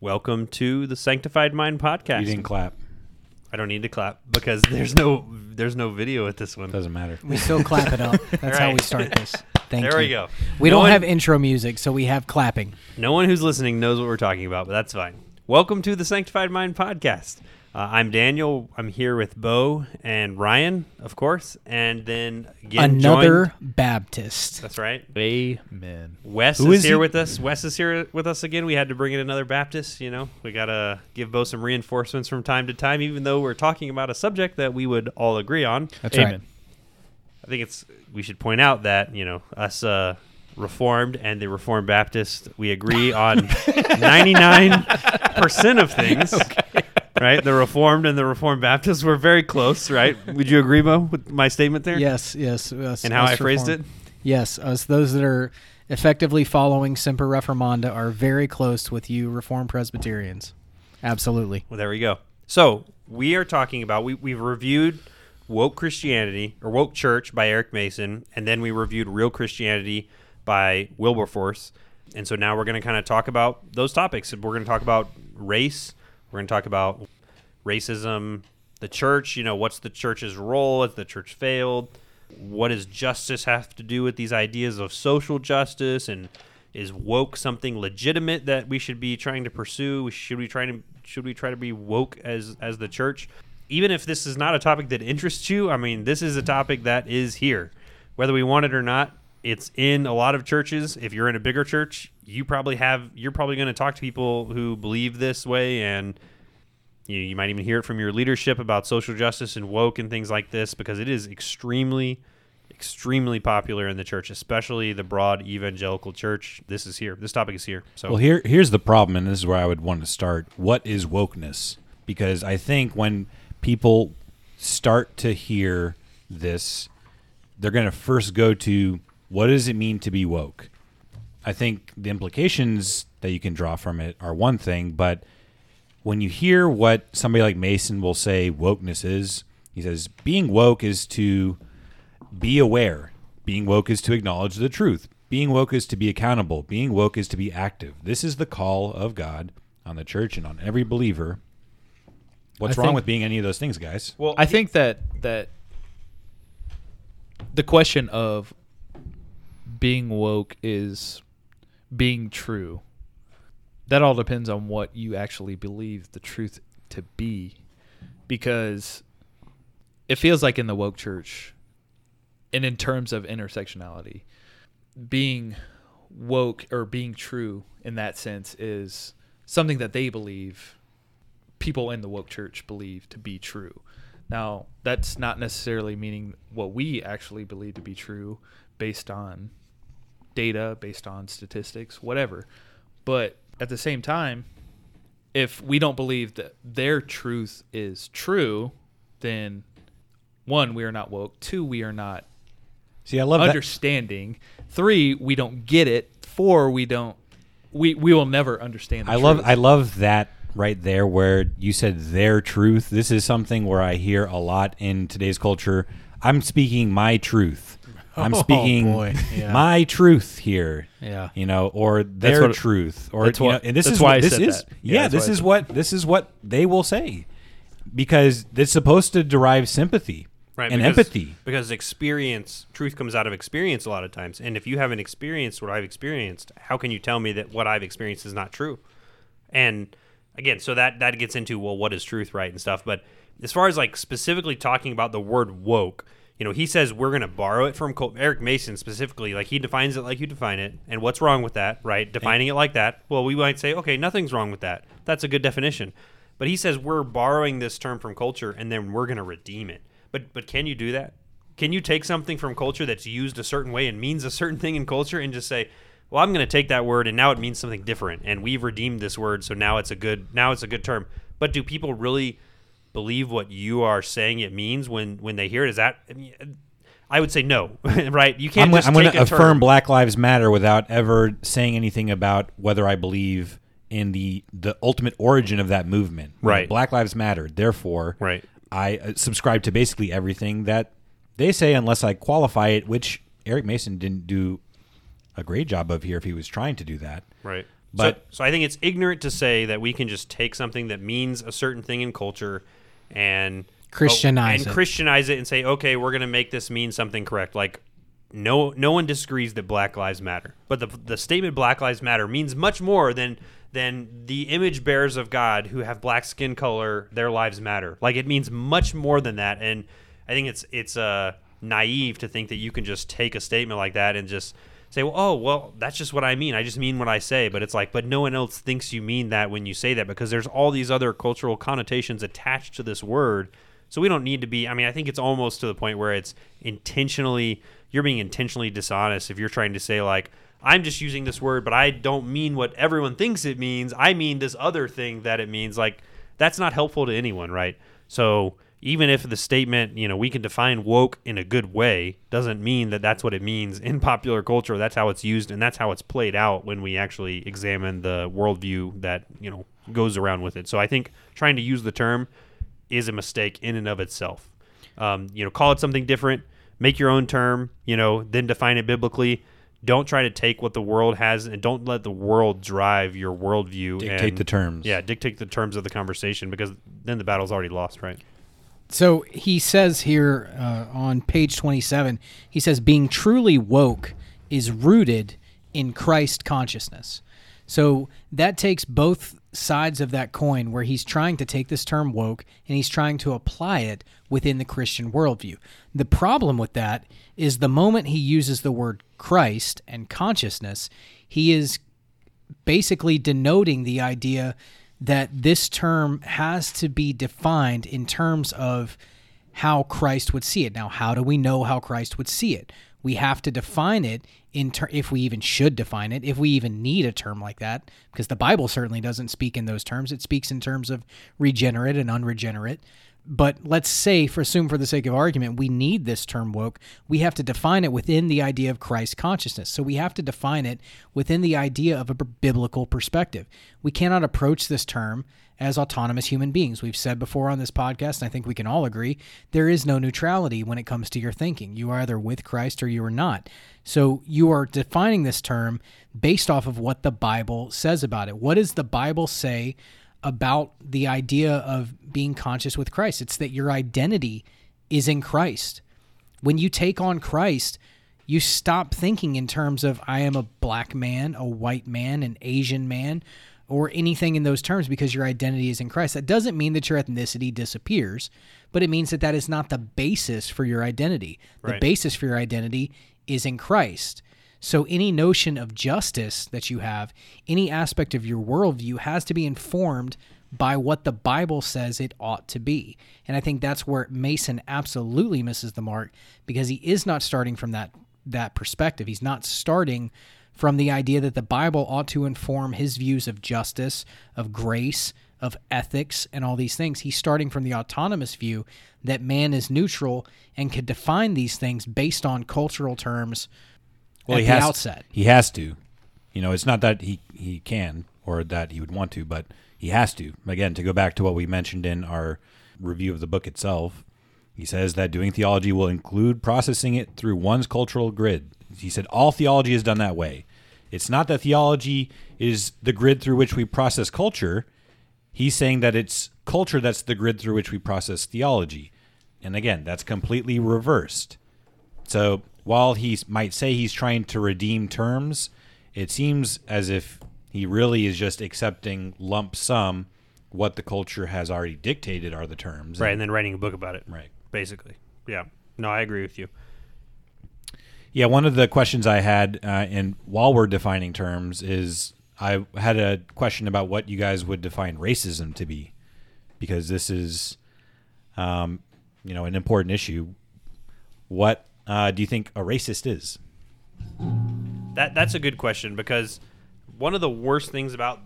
Welcome to the Sanctified Mind podcast. You didn't clap. I don't need to clap because there's no there's no video at this one. Doesn't matter. We still clap it up. That's how we start this. Thank you. there you. we go. We No don't one- have intro music, so we have clapping. No one who's listening knows what we're talking about, but that's fine. Welcome to the Sanctified Mind podcast. Uh, I'm Daniel. I'm here with Bo and Ryan, of course, and then again Another joined- Baptist. That's right. Amen. Wes Who is, is here he? with us. Wes is here with us again. We had to bring in another Baptist. You know, we gotta give Bo some reinforcements from time to time, even though we're talking about a subject that we would all agree on. That's Amen. right. I think it's we should point out that you know us uh, Reformed and the Reformed Baptist we agree on ninety nine percent of things. Right, the Reformed and the Reformed Baptists were very close. Right? Would you agree, Mo, with my statement there? Yes, yes. us- And how I phrased Reformed- it? Yes, us those that are effectively following Semper Reformanda are very close with you Reformed Presbyterians. Absolutely. Well, there we go. So we are talking about we we've reviewed woke Christianity or woke church by Eric Mason, and then we reviewed real Christianity by Wilberforce. And so now we're going to kind of talk about those topics. We're going to talk about race. We're going to talk about racism, the church. You know, what's the church's role? Has the church failed? What does justice have to do with these ideas of social justice? And is woke something legitimate that we should be trying to pursue? Should we try to should we try to be woke as as the church? Even if this is not a topic that interests you, I mean, this is a topic that is here, whether we want it or not. It's in a lot of churches. If you're in a bigger church, you probably have you're probably going to talk to people who believe this way and you, you might even hear it from your leadership about social justice and woke and things like this because it is extremely extremely popular in the church especially the broad evangelical church this is here this topic is here so Well, here here's the problem, and this is where I would want to start. What is wokeness? Because I think when people start to hear this, they're going to first go to what does it mean to be woke? I think the implications that you can draw from it are one thing, but when you hear what somebody like Mason will say wokeness is, he says being woke is to be aware. Being woke is to acknowledge the truth. Being woke is to be accountable. Being woke is to be active. This is the call of God on the church and on every believer. What's I wrong think- with being any of those things, guys? well I think that that the question of being woke is being true. That all depends on what you actually believe the truth to be, because it feels like in the woke church, and in terms of intersectionality, being woke or being true in that sense is something that they believe people in the woke church believe to be true. Now, that's not necessarily meaning what we actually believe to be true based on data, based on statistics, whatever. But at the same time, if we don't believe that their truth is true, then one, we are not woke. Two, we are not See, I love that. understanding. Three, we don't get it. Four, we don't. We we will never understand. The I love. I love that right there where you said their truth. This is something where I hear a lot in today's culture. I'm speaking my truth. I'm Oh, speaking boy. Yeah. my truth here. Yeah. You know, or their what- truth, or that's you know, and this is why what this is. Yeah, Yeah, this is what this is what they will say because it's supposed to derive sympathy right and because, empathy. because experience truth comes out of experience a lot of times and if you haven't experienced what i've experienced how can you tell me that what i've experienced is not true and again so that that gets into well what is truth right and stuff but as far as like specifically talking about the word woke you know he says we're going to borrow it from Col- eric mason specifically like he defines it like you define it and what's wrong with that right? Defining it like that well we might say okay nothing's wrong with that. That's a good definition. But he says we're borrowing this term from culture and then we're going to redeem it. But but can you do that? Can you take something from culture that's used a certain way and means a certain thing in culture and just say well i'm going to take that word and now it means something different and we've redeemed this word so now it's a good now it's a good term. But do people really believe what you are saying it means when when they hear it is that I, mean, I would say no right you can't I'm, just I'm going to a affirm term. Black Lives Matter without ever saying anything about whether I believe in the the ultimate origin of that movement. Right. Black Lives Matter. Therefore, Right. I uh, subscribe to basically everything that they say, unless I qualify it, which Eric Mason didn't do a great job of here if he was trying to do that. right But so, so I think it's ignorant to say that we can just take something that means a certain thing in culture and Christianize and it. Christianize it and say, okay, we're going to make this mean something correct. Like, no, no one disagrees that Black Lives Matter, but the the statement Black Lives Matter means much more than than the image bearers of God who have black skin color. Their lives matter. Like it means much more than that. And I think it's it's uh, naive to think that you can just take a statement like that and just say, well, oh, well, that's just what I mean. I just mean what I say. But it's like, but no one else thinks you mean that when you say that because there's all these other cultural connotations attached to this word. So we don't need to be. I mean, I think it's almost to the point where it's intentionally. You're being intentionally dishonest if you're trying to say like. I'm just using this word, but I don't mean what everyone thinks it means. I mean this other thing that it means. Like, that's not helpful to anyone, right? So, even if the statement, you know, we can define woke in a good way, doesn't mean that that's what it means in popular culture. That's how it's used, and that's how it's played out when we actually examine the worldview that you know goes around with it. So I think trying to use the term is a mistake in and of itself. Um, you know, call it something different, make your own term, you know, then define it biblically. Don't try to take what the world has, and don't let the world drive your worldview. Dictate and, the terms. Yeah, dictate the terms of the conversation because then the battle's already lost, right? So he says here uh, on page 27, he says, being truly woke is rooted in Christ consciousness. So that takes both sides of that coin where he's trying to take this term woke and he's trying to apply it within the Christian worldview. The problem with that is the moment he uses the word Christ and consciousness, he is basically denoting the idea that this term has to be defined in terms of how Christ would see it. Now, how do we know how Christ would see it? We have to define it in ter- if we even should define it, if we even need a term like that, because the Bible certainly doesn't speak in those terms. It speaks in terms of regenerate and unregenerate. But let's say, for assume for the sake of argument, we need this term woke. We have to define it within the idea of Christ consciousness. So we have to define it within the idea of a biblical perspective. We cannot approach this term as autonomous human beings. We've said before on this podcast, and I think we can all agree, there is no neutrality when it comes to your thinking. You are either with Christ or you are not. So you are defining this term based off of what the Bible says about it. What does the Bible say about the idea of being conscious with Christ? It's that your identity is in Christ. When you take on Christ, you stop thinking in terms of I am a black man, a white man, an Asian man, or anything in those terms because your identity is in Christ. That doesn't mean that your ethnicity disappears, but it means that that is not the basis for your identity. The Right. basis for your identity is in Christ. So any notion of justice that you have, any aspect of your worldview has to be informed by what the Bible says it ought to be. And I think that's where Mason absolutely misses the mark because he is not starting from that that perspective. He's not starting from the idea that the Bible ought to inform his views of justice, of grace, of ethics, and all these things. He's starting from the autonomous view that man is neutral and could define these things based on cultural terms Well, at he the has outset. He has to. You know, it's not that he he can or that he would want to, but he has to. Again, to go back to what we mentioned in our review of the book itself, he says that doing theology will include processing it through one's cultural grid. He said all theology is done that way. It's not that theology is the grid through which we process culture. He's saying that it's culture that's the grid through which we process theology. And again, that's completely reversed. So while he might say he's trying to redeem terms, it seems as if he really is just accepting lump sum what the culture has already dictated are the terms. Right, and then writing a book about it. right. Basically. Yeah. No, I agree with you. Yeah, one of the questions I had, uh, and while we're defining terms, is I had a question about what you guys would define racism to be, because this is, um, you know, an important issue. What uh, do you think a racist is? That that's a good question because one of the worst things about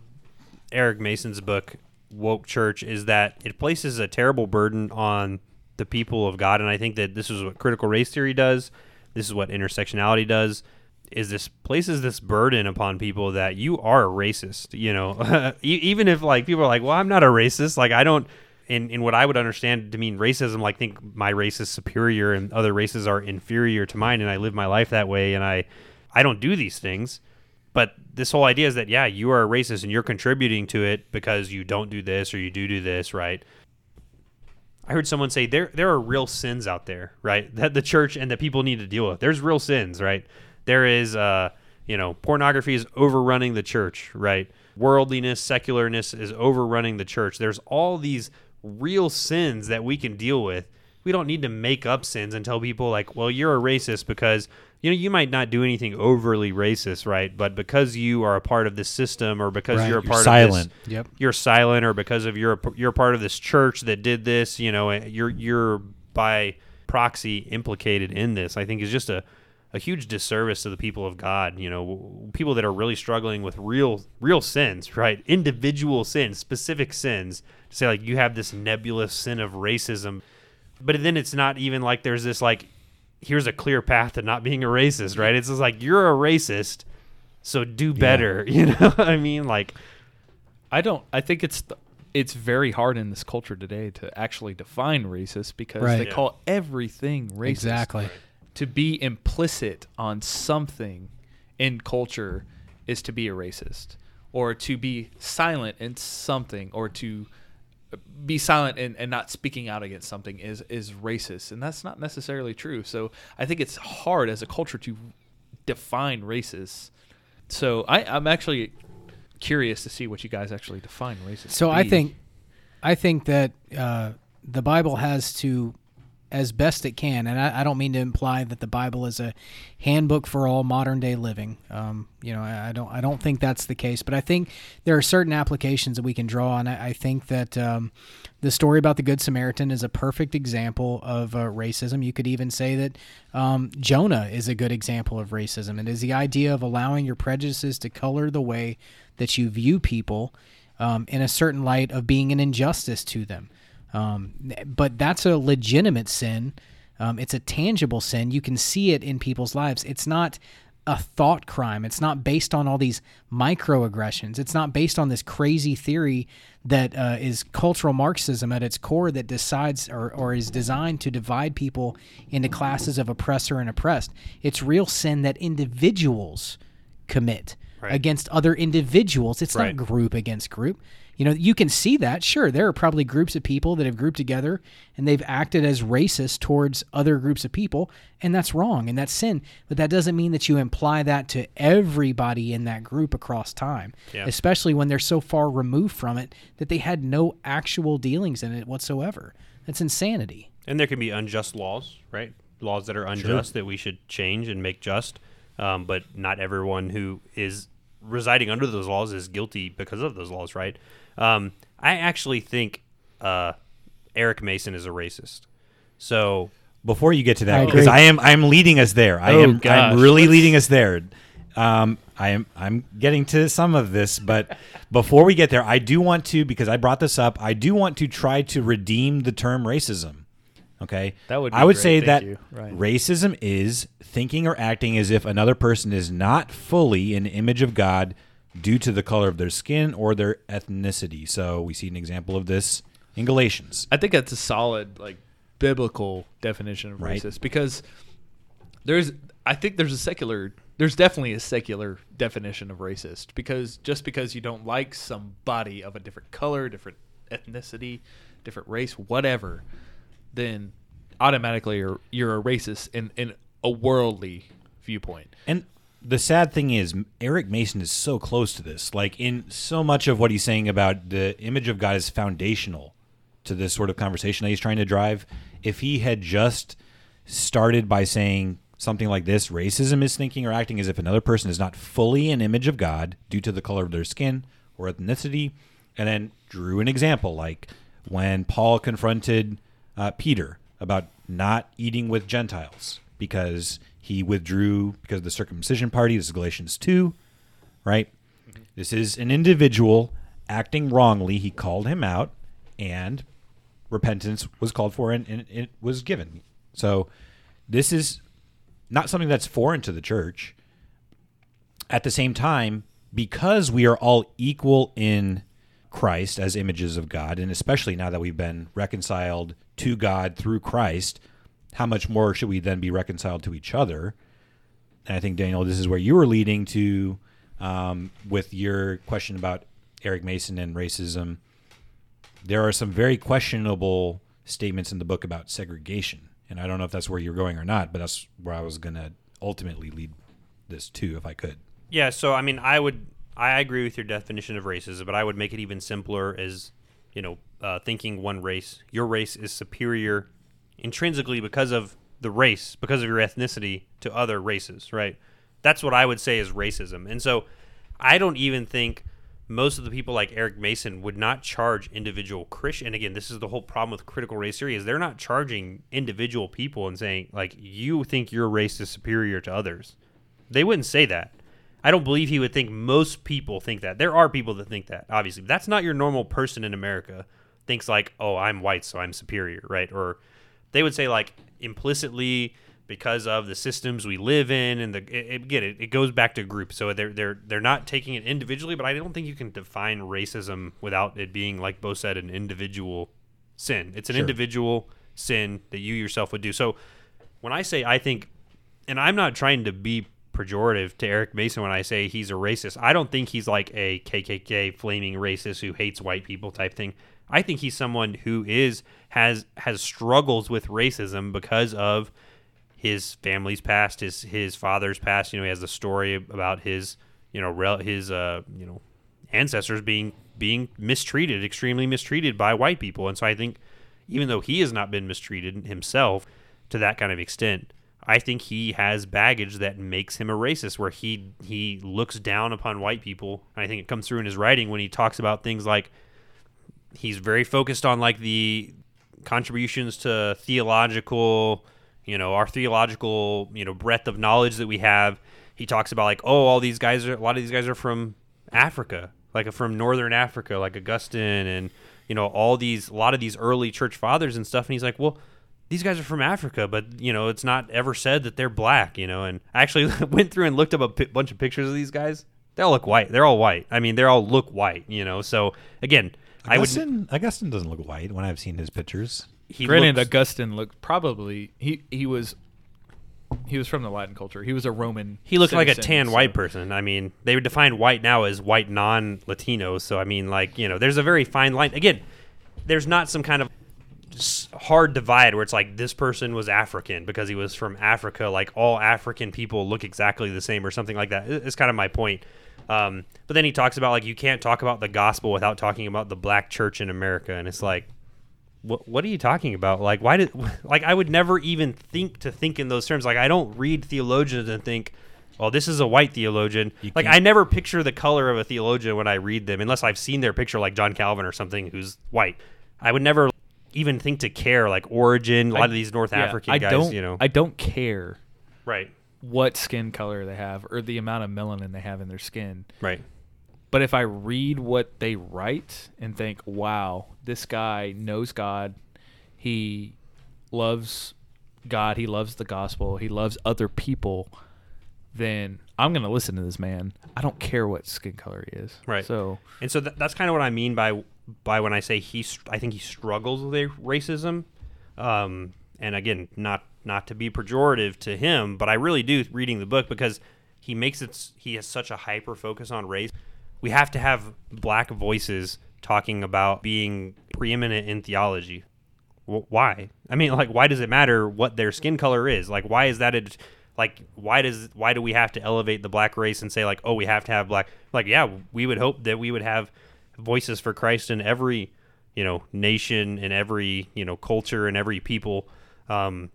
Eric Mason's book Woke Church is that it places a terrible burden on the people of God and I think that this is what critical race theory does. This is what intersectionality does. Is this places this burden upon people that you are a racist, you know, even if like people are like, well, I'm not a racist. Like I don't, in, in what I would understand to mean racism, like think my race is superior and other races are inferior to mine, and I live my life that way, and I, I don't do these things. But this whole idea is that yeah, you are a racist and you're contributing to it because you don't do this or you do do this, right? I heard someone say there there are real sins out there, right? That the church and that people need to deal with. There's real sins, right? There is uh, you know, pornography is overrunning the church, right? Worldliness, secularness is overrunning the church. There's all these real sins that we can deal with. We don't need to make up sins and tell people like, well, you're a racist because you know you might not do anything overly racist, right? But because you are a part of this system or because Right. you're a You're part silent. of this, Yep. you're silent or because of you're a, you're part of this church that did this, you know, eh, you're you're by proxy implicated in this. I think is just a a huge disservice to the people of God, you know, people that are really struggling with real real sins, right? Individual sins, specific sins. To say like you have this nebulous sin of racism, but then it's not even like there's this like here's a clear path to not being a racist, right? It's just like you're a racist, so do better, you know? what I mean, like I don't. I think it's th- it's very hard in this culture today to actually define racist because Right. they Yeah. call everything racist. Exactly. To be implicit on something in culture is to be a racist, or to be silent in something, or to be silent and, and not speaking out against something is is racist, and that's not necessarily true. So I think it's hard as a culture to define racist. So I, I'm actually curious to see what you guys actually define racist. So I think, I think that uh, the Bible has to, as best it can, and I, I don't mean to imply that the Bible is a handbook for all modern day living. Um, you know, I, I don't, I don't think that's the case. But I think there are certain applications that we can draw on. I, I think that um, the story about the Good Samaritan is a perfect example of uh, racism. You could even say that um, Jonah is a good example of racism. It is the idea of allowing your prejudices to color the way that you view people um, in a certain light of being an injustice to them. Um, but that's a legitimate sin. Um, it's a tangible sin. You can see it in people's lives. It's not a thought crime. It's not based on all these microaggressions. It's not based on this crazy theory that uh, is cultural Marxism at its core that decides or, or is designed to divide people into classes of oppressor and oppressed. It's real sin that individuals commit Right. against other individuals. It's Right. not group against group. You know, you can see that. Sure, there are probably groups of people that have grouped together and they've acted as racist towards other groups of people, and that's wrong and that's sin. But that doesn't mean that you imply that to everybody in that group across time, Yeah. especially when they're so far removed from it that they had no actual dealings in it whatsoever. That's insanity. And there can be unjust laws, right? Laws that are unjust that we should change and make just. Um, but not everyone who is residing under those laws is guilty because of those laws, right? Um, I actually think uh, Eric Mason is a racist. So Before you get to I that, agree. because I am I'm leading us there. I Oh, am gosh. I'm really leading us there. Um, I am I'm getting to some of this, but before we get there, I do want to because I brought this up. I do want to try to redeem the term racism. Okay, That would be I would great, say thank that. Right. racism is thinking or acting as if another person is not fully an image of God due to the color of their skin or their ethnicity. So we see an example of this in Galatians. I think that's a solid like biblical definition of Right. racist because there's I think there's a secular there's definitely a secular definition of racist because just because you don't like somebody of a different color, different ethnicity, different race, whatever, then automatically you're you're a racist in in a worldly viewpoint. And the sad thing is, Eric Mason is so close to this. Like in so much of what he's saying about the image of God is foundational to this sort of conversation that he's trying to drive. If he had just started by saying something like this, racism is thinking or acting as if another person is not fully an image of God due to the color of their skin or ethnicity, and then drew an example like when Paul confronted uh, Peter about not eating with Gentiles because he withdrew because of the circumcision party. This is Galatians 2, right? Mm-hmm. This is an individual acting wrongly. He called him out, and repentance was called for, and, and it was given. So this is not something that's foreign to the church. At the same time, because we are all equal in Christ as images of God, and especially now that we've been reconciled to God through Christ, how much more should we then be reconciled to each other? And I think Daniel, this is where you were leading to um, with your question about Eric Mason and racism, there are some very questionable statements in the book about segregation. And I don't know if that's where you're going or not, but that's where I was going to ultimately lead this to if I could. Yeah, so I mean, I would I agree with your definition of racism, but I would make it even simpler as you know, uh, thinking one race, your race is superior intrinsically because of the race, because of your ethnicity to other races, right? That's what I would say is racism. And so I don't even think most of the people like Eric Mason would not charge individual Christian. And again, this is the whole problem with critical race theory is they're not charging individual people and saying like you think your race is superior to others. They wouldn't say that. I don't believe he would think most people think that. There are people that think that, obviously. That's not your normal person in America. Thinks like, oh, I'm white, so I'm superior, right? Or they would say like implicitly because of the systems we live in and the it, it, it, it goes back to group. So they're they're they're not taking it individually, but I don't think you can define racism without it being like Bo said, an individual sin. It's an Sure. individual sin that you yourself would do. So when I say I think, and I'm not trying to be pejorative to Eric Mason when I say he's a racist. I don't think he's like a KKK flaming racist who hates white people type thing. I think he's someone who is has has struggles with racism because of his family's past, his his father's past. You know, he has a story about his you know rel- his uh you know ancestors being being mistreated, extremely mistreated by white people, and so I think even though he has not been mistreated himself to that kind of extent, I think he has baggage that makes him a racist, where he he looks down upon white people. And I think it comes through in his writing when he talks about things like he's very focused on like the contributions to theological, you know, our theological, you know, breadth of knowledge that we have. He talks about like, oh, all these guys are a lot of these guys are from Africa, like from northern Africa, like Augustine and you know all these a lot of these early church fathers and stuff. And he's like, well, these guys are from Africa, but you know, it's not ever said that they're black, you know. And I actually went through and looked up a bunch of pictures of these guys. They all look white. They're all white. I mean, they all look white, you know. So again, I would. Augustine, Augustine doesn't look white when I've seen his pictures. He Granted, looks- Augustine looked probably he he was he was from the Latin culture. He was a Roman. He looked like a tan so- white person. I mean, they would define white now as white non-Latino. So I mean, like you know, there's a very fine line. Again, there's not some kind of hard divide where it's like this person was African because he was from Africa. Like all African people look exactly the same or something like that. It- It's kind of my point. Um, but then he talks about like you can't talk about the gospel without talking about the black church in America, and it's like what what are you talking about? Like why did like I would never even think to think in those terms. Like I don't read theologians and think, well, this is a white theologian. You Like I never picture the color of a theologian when I read them, unless I've seen their picture, like John Calvin or something, who's white. I would never even think to care like origin. A lot I- of these North yeah, African I guys, don't, you know, I don't care right, what skin color they have or the amount of melanin they have in their skin. right, But if I read what they write and think, wow, this guy knows God, he loves God, he loves the gospel, he loves other people, then I'm going to listen to this man. I don't care what skin color he is. Right. So, And so th- that's kind of what I mean by by when I say he. I think he struggles with a- racism. Um, and again, not not to be pejorative to him, but I really do reading the book because he makes it. He has such a hyper focus on race. We have to have black voices talking about being preeminent in theology. Wh- why? I mean, like, why does it matter what their skin color is? Like, why is that a like? Why does why do we have to elevate the black race and say like, oh, we have to have black? Like, yeah, we would hope that we would have voices for Christ in every you know nation and every you know culture and every people. Um,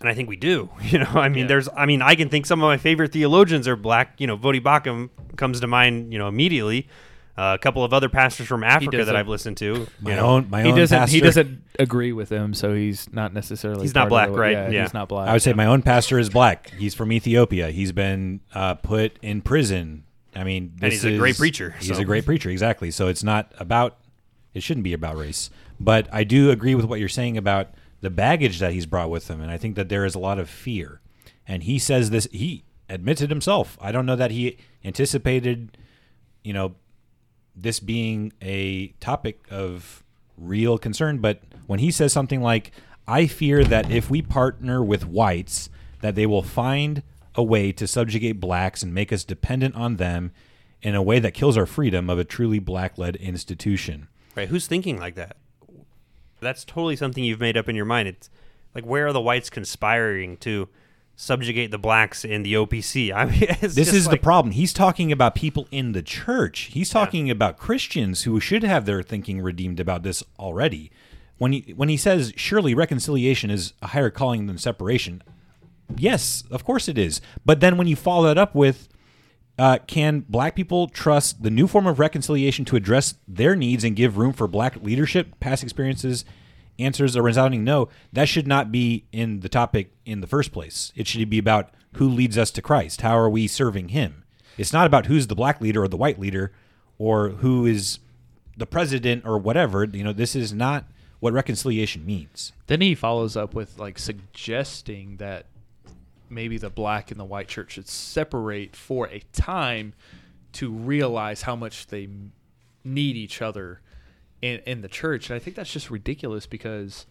and I think we do. You know, I mean, Yeah. there's, I mean, I can think some of my favorite theologians are black. You know, Voddie Baucham comes to mind. You know, immediately. Uh, a couple of other pastors from Africa that I've listened to. You My know, own, my he own doesn't pastor, he doesn't agree with him, so he's not necessarily He's not black, the- right? Yeah, Yeah. he's not black. I would say my own pastor is black. He's from Ethiopia. He's been uh, put in prison. I mean, And this he's a great preacher, He's so. a great preacher, exactly. So it's not about. It shouldn't be about race, but I do agree with what you're saying about the baggage that he's brought with him, and I think that there is a lot of fear. And he says this. He admits it himself. I don't know that he anticipated, you know, this being a topic of real concern, but when he says something like, I fear that if we partner with whites, that they will find a way to subjugate blacks and make us dependent on them in a way that kills our freedom of a truly black led institution. Right? Who's thinking like that? That's totally something you've made up in your mind. It's like where are the whites conspiring to subjugate the blacks in the OPC? I mean, this is like- the problem. He's talking about people in the church. He's talking about Christians who should have their thinking redeemed about this already. When he when he says surely reconciliation is a higher calling than separation, yes, of course it is. But then when you follow that up with uh, can black people trust the new form of reconciliation to address their needs and give room for black leadership? Past experiences answers a resounding no. That should not be in the topic in the first place. It should be about who leads us to Christ. How are we serving Him? It's not about who's the black leader or the white leader or who is the president or whatever. You know, this is not what reconciliation means. Then he follows up with like suggesting that maybe the black and the white church should separate for a time to realize how much they need each other in in the church. And I think that's just ridiculous because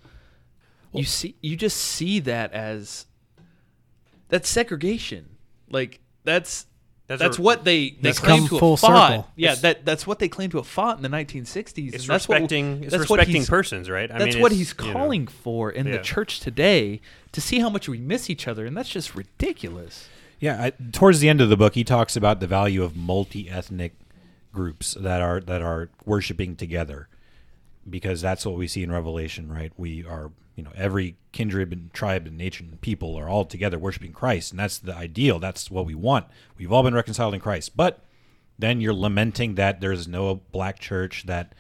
you see you just see that as that's segregation. Like that's That's that's, a- what they they That's claim come to full have fought. circle. Yeah, It's- that that's what they claim to have fought in the 1960s. It's and that's what- respecting. it's that's what respecting he's- persons, right? I that's mean, what it's, he's you know, calling for in Yeah. the church today to see how much we miss each other, and that's just ridiculous. Yeah, I, towards the end of the book, he talks about the value of multi-ethnic groups that are that are worshiping together, because that's what we see in Revelation, right? We are, you know, every kindred and tribe and nation and people are all together worshiping Christ, and that's the ideal. That's what we want. We've all been reconciled in Christ, but then you're lamenting that there's no black church. That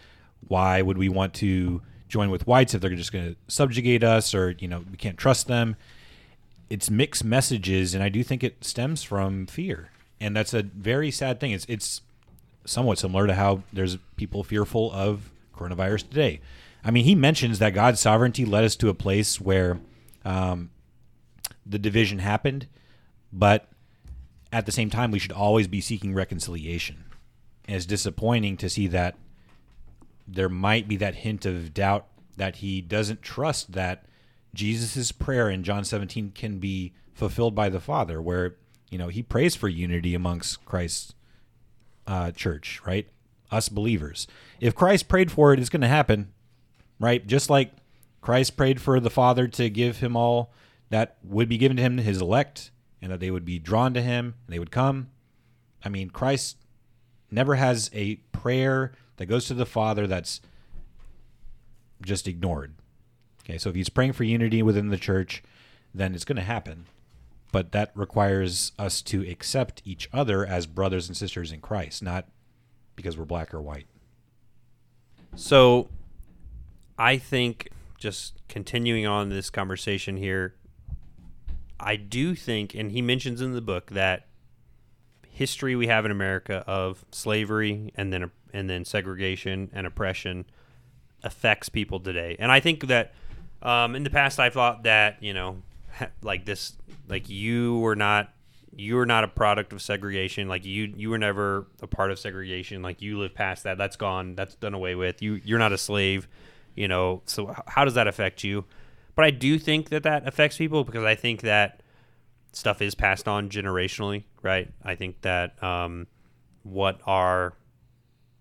why would we want to join with whites if they're just going to subjugate us, or you know, we can't trust them? it's mixed messages, and I do think it stems from fear, and that's a very sad thing. It's it's somewhat similar to how there's people fearful of coronavirus today. I mean, he mentions that God's sovereignty led us to a place where um, the division happened, but at the same time, we should always be seeking reconciliation. And it's disappointing to see that there might be that hint of doubt that he doesn't trust that Jesus' prayer in John 17 can be fulfilled by the Father, where you know he prays for unity amongst Christ's uh, church, right? Us believers. If Christ prayed for it, it's going to happen, right? Just like Christ prayed for the Father to give him all that would be given to him, his elect, and that they would be drawn to him and they would come. I mean, Christ never has a prayer that goes to the Father that's just ignored. Okay, so if he's praying for unity within the church, then it's going to happen. But that requires us to accept each other as brothers and sisters in Christ, not because we're black or white. So, I think just continuing on this conversation here, I do think, and he mentions in the book that history we have in America of slavery and then and then segregation and oppression affects people today. And I think that um, in the past I thought that you know like this like you were not you were not a product of segregation. Like you you were never a part of segregation. Like you live past that. That's gone. That's done away with. You you're not a slave you know so how does that affect you? But I do think that that affects people because I think that stuff is passed on generationally right? I think that um, what our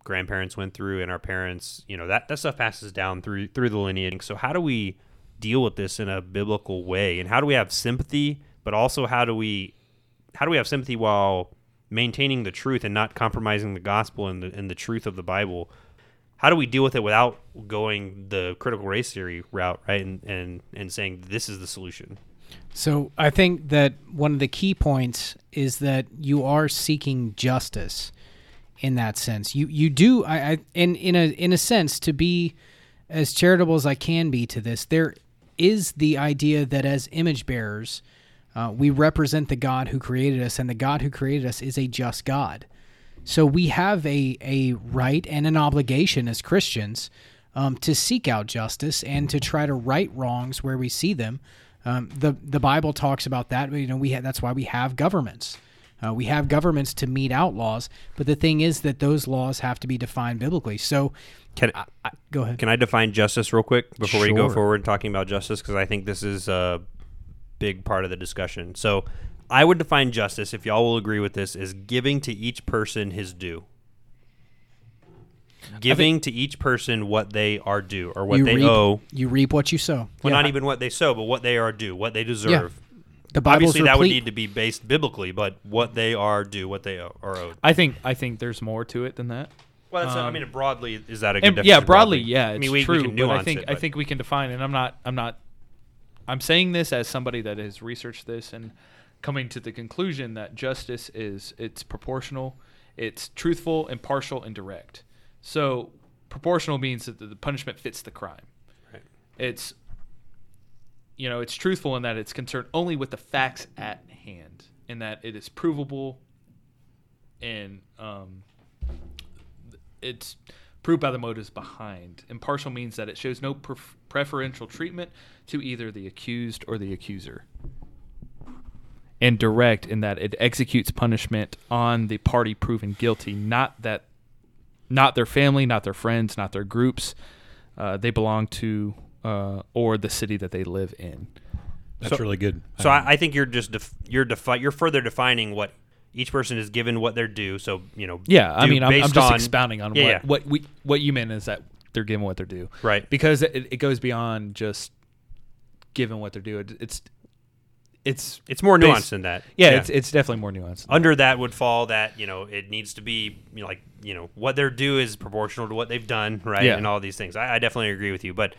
grandparents went through and our parents you know that that stuff passes down through through the lineage. So how do we deal with this in a biblical way? And how do we have sympathy but also how do we how do we have sympathy while maintaining the truth and not compromising the gospel and the and the truth of the bible how do we deal with it without going the critical race theory route right and and and saying this is the solution So I think that one of the key points is that you are seeking justice in that sense. You you do I, I in in a in a sense to be as charitable as I can be to this. There is the idea that as image bearers, uh, we represent the God who created us, and the God who created us is a just God. So we have a a right and an obligation as Christians um, to seek out justice and to try to right wrongs where we see them. Um, the the Bible talks about that. You know, we ha- that's why we have governments. Uh, we have governments to mete out laws, but the thing is that those laws have to be defined biblically. So, can I, I, go ahead. Can I define justice real quick before we go Sure. forward talking about justice? Because I think this is a big part of the discussion. So, I would define justice, if y'all will agree with this, as giving to each person his due. Giving to each person what they are due or what they reap, owe. You reap what you sow. Well, Yeah. not even what they sow, but what they are due, what they deserve. The Bible's Obviously, that would need to be based biblically, but what they are due, what they owe, are owed. I think I think there's more to it than that. Well, that's, I Um, mean, broadly, is that a good And, definition? yeah, broadly, yeah, it's I mean, we, true. we can but I think it, I think we can define, and I'm not I'm not I'm saying this as somebody that has researched this and coming to the conclusion that justice is it's proportional, it's truthful, impartial, and direct. So proportional means that the, punishment fits the crime. Right. It's you know it's truthful in that it's concerned only with the facts at hand, in that it is provable, and um, it's proved by the motives behind. Impartial means that it shows no pref- preferential treatment to either the accused or the accuser. And direct in that it executes punishment on the party proven guilty, not that, not their family, not their friends, not their groups. Uh, they belong to uh, or the city that they live in. That's So- really good. So I, I think you're just def- you're defi- you're further defining what each person is given what they're due. So you know, Yeah, I mean, I'm, I'm based just on- expounding on Yeah, what yeah. what we what you meant is that they're given what they're due, Right. Because it, it goes beyond just given what they're due. It, it's it's It's more Based- nuanced than that. yeah, it's it's definitely more nuanced. under that would fall that you know it needs to be you know, like you know what they're due is proportional to what they've done right Yeah. and all these things I, I definitely agree with you but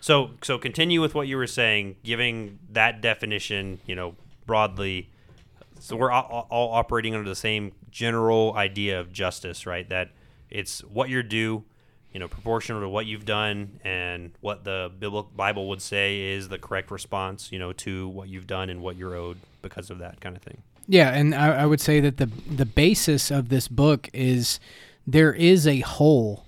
so so continue with what you were saying giving that definition you know broadly so we're all, all operating under the same general idea of justice right that it's what you're due you know proportional to what you've done and what the bible would say is the correct response you know to what you've done and what you're owed because of that kind of thing. Yeah, and I, I would say that the the basis of this book is there is a hole,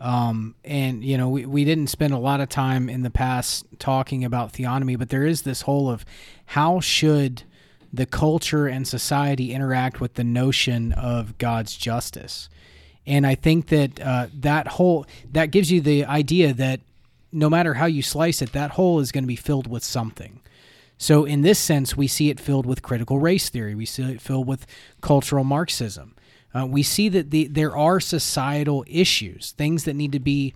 um, and you know we, we didn't spend a lot of time in the past talking about theonomy, but there is this hole of how should the culture and society interact with the notion of God's justice, and I think that uh, that hole that gives you the idea that no matter how you slice it, that hole is going to be filled with something. So, in this sense, we see it filled with critical race theory. We see it filled with cultural Marxism. Uh, we see that the, there are societal issues, things that need to be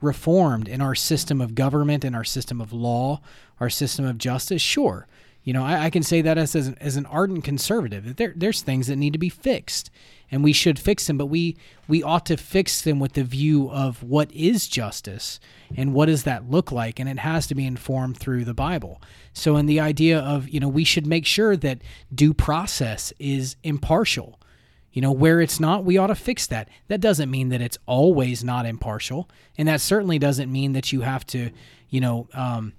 reformed in our system of government, in our system of law, our system of justice. Sure, you know, I, I can say that as, as, an, as an ardent conservative. that There, there's things that need to be fixed, and we should fix them. But we we ought to fix them with the view of what is justice and what does that look like, and it has to be informed through the Bible. So, in the idea of you know, we should make sure that due process is impartial. You know, where it's not, we ought to fix that. That doesn't mean that it's always not impartial. And that certainly doesn't mean that you have to, you know, um,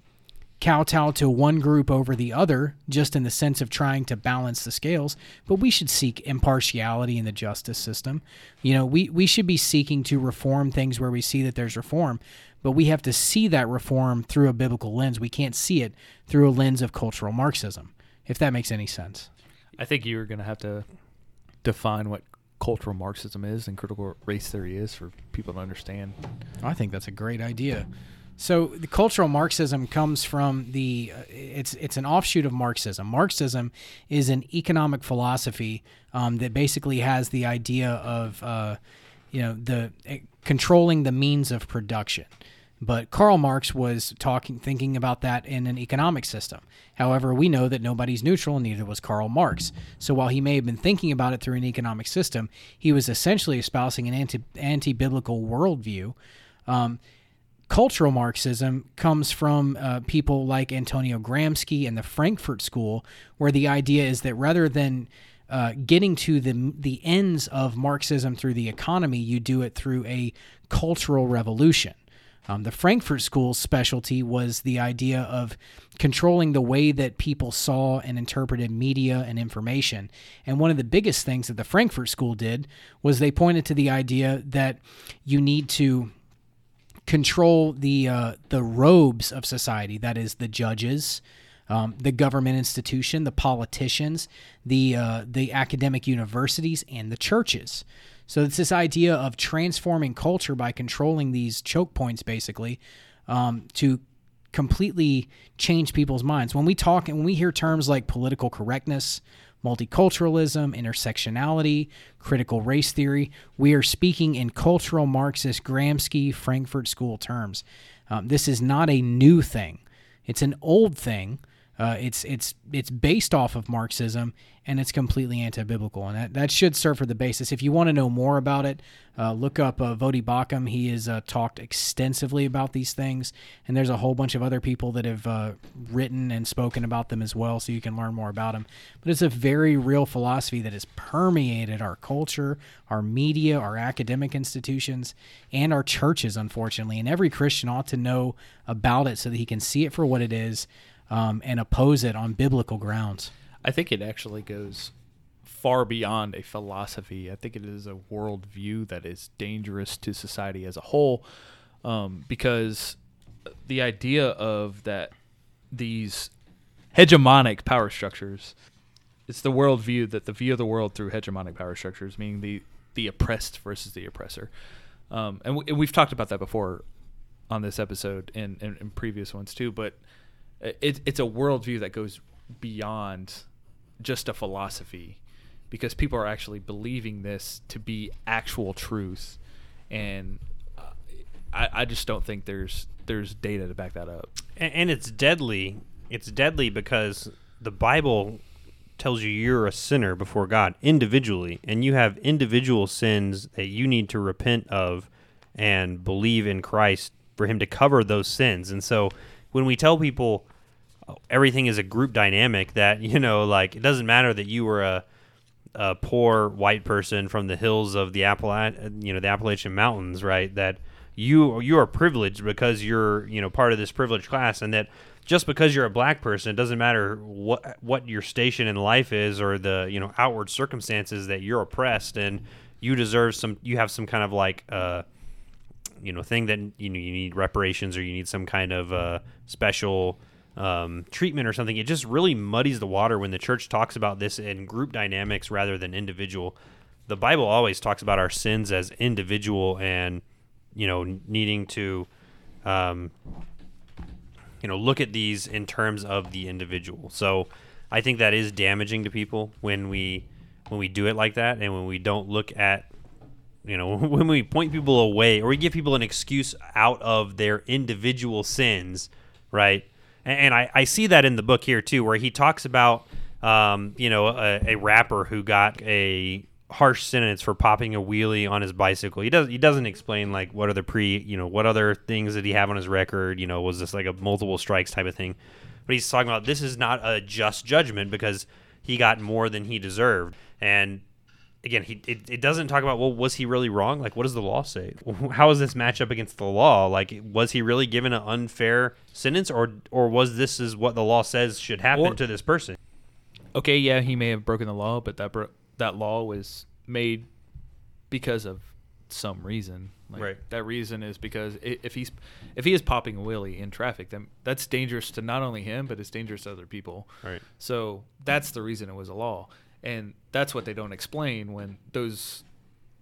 kowtow to one group over the other, just in the sense of trying to balance the scales. But we should seek impartiality in the justice system. You know, we, we should be seeking to reform things where we see that there's reform, but we have to see that reform through a biblical lens. We can't see it through a lens of cultural Marxism, if that makes any sense. I think you're going to have to define what cultural Marxism is and critical race theory is for people to understand. I think that's a great idea. So the cultural Marxism comes from the uh, it's it's an offshoot of Marxism. Marxism is an economic philosophy um, that basically has the idea of uh, you know the uh, controlling the means of production. But Karl Marx was talking, thinking about that in an economic system. However, we know that nobody's neutral, and neither was Karl Marx. So while he may have been thinking about it through an economic system, he was essentially espousing an anti anti biblical worldview. Um, cultural Marxism comes from uh, people like Antonio Gramsci and the Frankfurt School, where the idea is that rather than uh, getting to the the ends of Marxism through the economy, you do it through a cultural revolution. Um, the Frankfurt School's specialty was the idea of controlling the way that people saw and interpreted media and information. And one of the biggest things that the Frankfurt School did was they pointed to the idea that you need to control the uh, the robes of society. That is the judges, um, the government institution, the politicians, the uh, the academic universities, and the churches. So it's this idea of transforming culture by controlling these choke points, basically, um, to completely change people's minds. When we talk and when we hear terms like political correctness, multiculturalism, intersectionality, critical race theory, we are speaking in cultural Marxist Gramsci Frankfurt School terms. Um, this is not a new thing. It's an old thing. Uh, it's it's it's based off of Marxism and it's completely anti-biblical, and that, that should serve for the basis. If you want to know more about it, uh, look up uh, Voddie Baucham. He has uh, talked extensively about these things, and there's a whole bunch of other people that have uh, written and spoken about them as well, so you can learn more about them. But it's a very real philosophy that has permeated our culture, our media, our academic institutions, and our churches, unfortunately. And every Christian ought to know about it so that he can see it for what it is um, and oppose it on biblical grounds. I think it actually goes far beyond a philosophy. I think it is a worldview that is dangerous to society as a whole, um, because the idea of that these hegemonic power structures, it's the worldview that the view of the world through hegemonic power structures, meaning the the oppressed versus the oppressor, um, and, w- and we've talked about that before on this episode and, and, and previous ones too. But it, it's a worldview that goes beyond just a philosophy because people are actually believing this to be actual truth. And uh, I, I just don't think there's there's data to back that up. And, and it's deadly. It's deadly because the bible tells you you're a sinner before god individually and you have individual sins that you need to repent of and believe in christ for him to cover those sins. And so when we tell people everything is a group dynamic that you know like it doesn't matter that you were a, a poor white person from the hills of the Appala- you know the Appalachian Mountains right? That you you are privileged because you're you know part of this privileged class and that just because you're a black person it doesn't matter what what your station in life is or the you know outward circumstances that you're oppressed and you deserve some you have some kind of like uh you know thing that you know you need reparations or you need some kind of uh special um, treatment or something. It just really muddies the water when the church talks about this in group dynamics rather than individual. The Bible always talks about our sins as individual and you know needing to um, you know look at these in terms of the individual. So I think that is damaging to people when we when we do it like that and when we don't look at you know when we point people away or we give people an excuse out of their individual sins right and I, I see that in the book here too, where he talks about um, you know a, a, rapper who got a harsh sentence for popping a wheelie on his bicycle. He does he doesn't explain like what are the pre you know what other things did he have on his record? You know was this like a multiple strikes type of thing? But he's talking about this is not a just judgment because he got more than he deserved, and again, he it, it doesn't talk about well, was he really wrong? Like, what does the law say? How does this match up against the law? Like, was he really given an unfair sentence, or or was this is what the law says should happen or, to this person? Okay, yeah, he may have broken the law, but that bro- that law was made because of some reason. Like, right. That reason is because if he's if he is popping a wheelie in traffic, then that's dangerous to not only him, but it's dangerous to other people. Right. So that's the reason it was a law and that's what they don't explain when those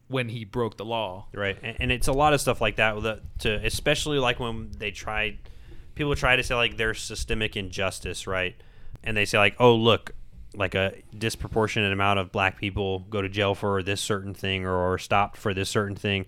when he broke the law. Right, and, and it's a lot of stuff like that. That to especially like when they tried, people try to say like there's systemic injustice, right? And they say like, oh look, like a disproportionate amount of black people go to jail for this certain thing or, or stopped for this certain thing,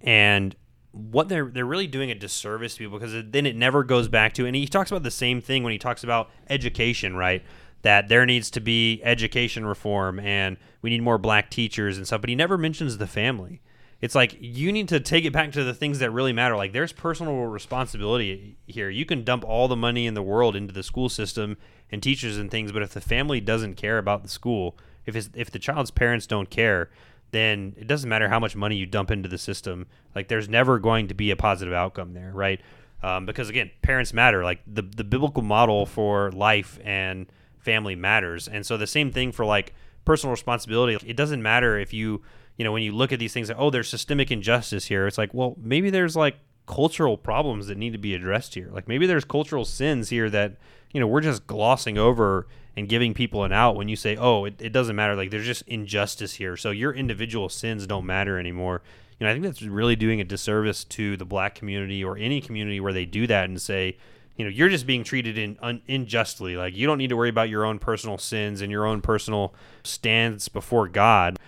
and what they're they're really doing a disservice to people because then it never goes back to. And he talks about the same thing when he talks about education, right? That there needs to be education reform and we need more black teachers and stuff, but he never mentions the family. It's like you need to take it back to the things that really matter. Like there's personal responsibility here. You can dump all the money in the world into the school system and teachers and things, but if the family doesn't care about the school, if it's, if the child's parents don't care, then it doesn't matter how much money you dump into the system. Like there's never going to be a positive outcome there, right? Um, because again, parents matter. Like the the biblical model for life and family matters. And so the same thing for like personal responsibility. It doesn't matter if you, you know, when you look at these things, like, oh, there's systemic injustice here. It's like, well, maybe there's like cultural problems that need to be addressed here. Like maybe there's cultural sins here that, you know, we're just glossing over and giving people an out when you say, oh, it, it doesn't matter. Like there's just injustice here. So your individual sins don't matter anymore. You know, I think that's really doing a disservice to the black community or any community where they do that and say, you know you're just being treated in un, unjustly. Like you don't need to worry about your own personal sins and your own personal stance before God.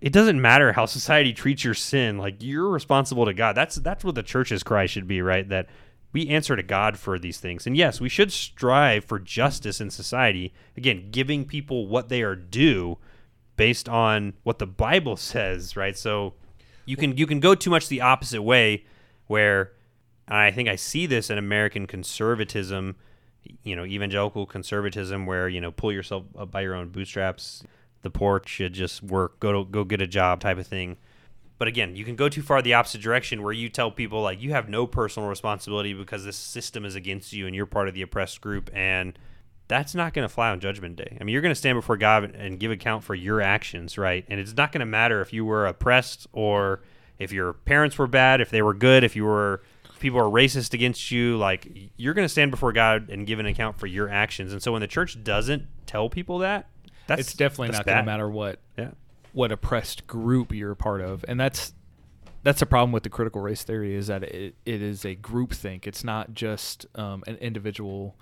It doesn't matter how society treats your sin. Like you're responsible to God. That's that's what the church's cry should be, right? That we answer to God for these things. And yes, we should strive for justice in society. Again, giving people what they are due based on what the Bible says, right? So you can you can go too much the opposite way where I think I see this in American conservatism, you know, evangelical conservatism where, you know, pull yourself up by your own bootstraps. The poor should just work, go to go get a job type of thing. But again, you can go too far the opposite direction where you tell people like you have no personal responsibility because this system is against you and you're part of the oppressed group and that's not going to fly on judgment day. I mean, you're going to stand before God and give account for your actions, right? And it's not going to matter if you were oppressed or if your parents were bad, if they were good, if you were people are racist against you, like you're going to stand before God and give an account for your actions. And so when the church doesn't tell people that, that's it's definitely that's not going to matter what Yeah. what oppressed group you're a part of, and that's that's the problem with the critical race theory is that it, it is a group think. It's not just um, an individual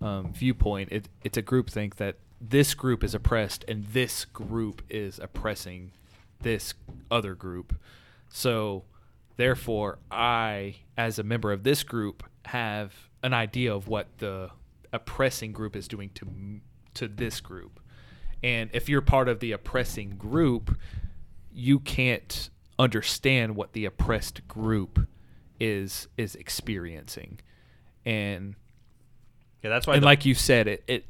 um, viewpoint. It, it's a group think that this group is oppressed and this group is oppressing this other group. So, therefore, I, as a member of this group, have an idea of what the oppressing group is doing to to this group. And if you're part of the oppressing group, you can't understand what the oppressed group is is experiencing. And Yeah, that's why and the- like you said, it, it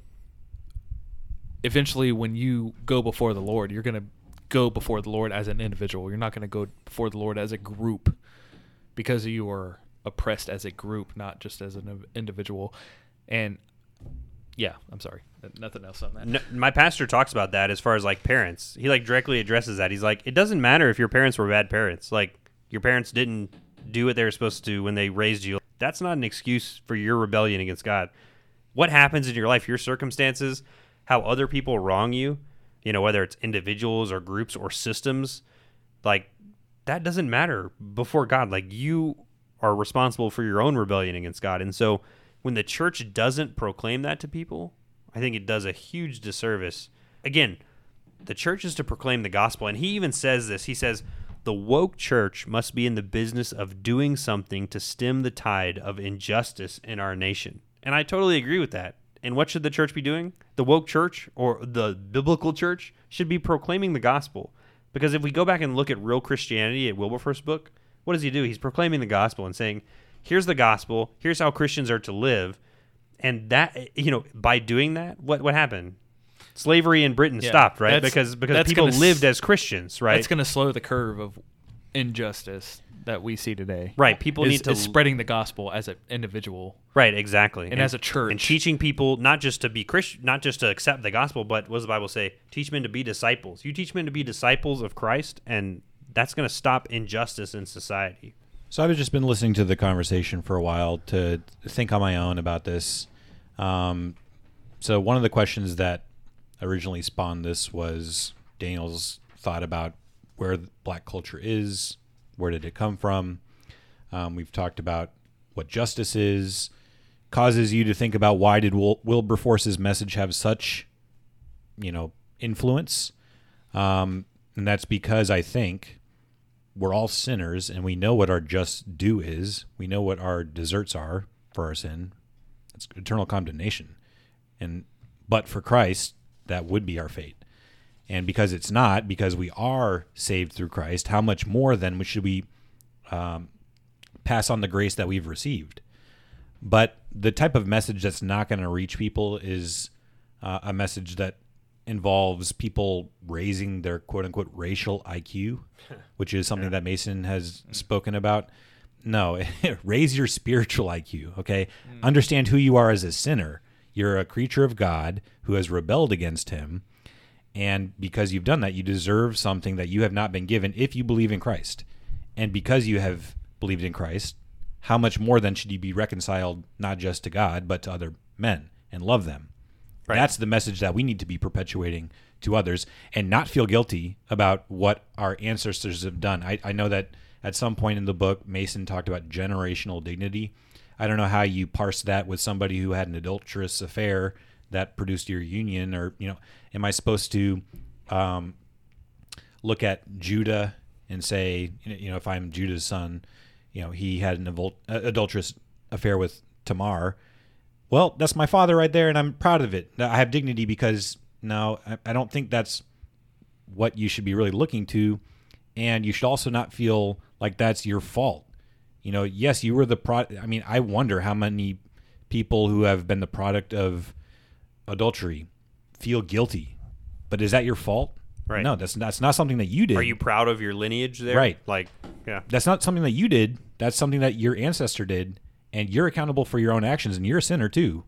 eventually when you go before the Lord, you're gonna go before the Lord as an individual. You're not gonna go before the Lord as a group because you are oppressed as a group, not just as an individual. And yeah, I'm sorry, nothing else on that. No, my pastor talks about that as far as like parents. He like directly addresses that. He's like, it doesn't matter if your parents were bad parents. Like your parents didn't do what they were supposed to do when they raised you. That's not an excuse for your rebellion against God. What happens in your life, your circumstances, how other people wrong you, you know, whether it's individuals or groups or systems, like that doesn't matter before God. Like you are responsible for your own rebellion against God. And so when the church doesn't proclaim that to people, I think it does a huge disservice. Again, the church is to proclaim the gospel. And he even says this. He says, the woke church must be in the business of doing something to stem the tide of injustice in our nation. And I totally agree with that. And what should the church be doing? The woke church or the biblical church should be proclaiming the gospel. Because if we go back and look at real Christianity at Wilberforce's book, what does he do? He's proclaiming the gospel and saying, here's the gospel, here's how Christians are to live. And that, you know, by doing that, what, what happened? Slavery in Britain Yeah, stopped, right? Because because people gonna s- lived as Christians, right? That's going to slow the curve of injustice that we see today. Right, people is, need to is spreading the gospel as an individual. Right, exactly. And as a church. and teaching people not just to be Christian, not just to accept the gospel, but what does the Bible say? Teach men to be disciples. You teach men to be disciples of Christ, and that's going to stop injustice in society. So I've just been listening to the conversation for a while to think on my own about this. Um, so one of the questions that originally spawned this was Daniel's thought about where black culture is, where did it come from. Um, we've talked about what justice is, causes you to think about why did Wil- Wilberforce's message have such, you know, influence, um, and that's because I think we're all sinners and we know what our just due is. We know what our deserts are for our sin. It's eternal condemnation. And but for Christ, that would be our fate. And because it's not, because we are saved through Christ, how much more then should we um, pass on the grace that we've received? But the type of message that's not going to reach people is uh, a message that involves people raising their quote unquote racial IQ, which is something that Mason has spoken about. No, raise your spiritual IQ, okay? Understand who you are as a sinner. You're a creature of God who has rebelled against him. And because you've done that, you deserve something that you have not been given if you believe in Christ. And because you have believed in Christ, how much more then should you be reconciled not just to God, but to other men and love them? Right. That's the message that we need to be perpetuating to others and not feel guilty about what our ancestors have done. I, I know that at some point in the book, Mason talked about generational dignity. I don't know how you parse that with somebody who had an adulterous affair that produced your union, or you know, am I supposed to um, look at Judah and say, you know, if I'm Judah's son, you know, he had an adul- uh, adulterous affair with Tamar. Well, that's my father right there, and I'm proud of it. I have dignity because no, I, I don't think that's what you should be really looking to, and you should also not feel like that's your fault. You know, yes, you were the pro. I mean, I wonder how many people who have been the product of adultery feel guilty, but is that your fault? Right. No, that's that's not something that you did. Are you proud of your lineage there? Right. Like, yeah. That's not something that you did. That's something that your ancestor did, and you're accountable for your own actions, and you're a sinner too.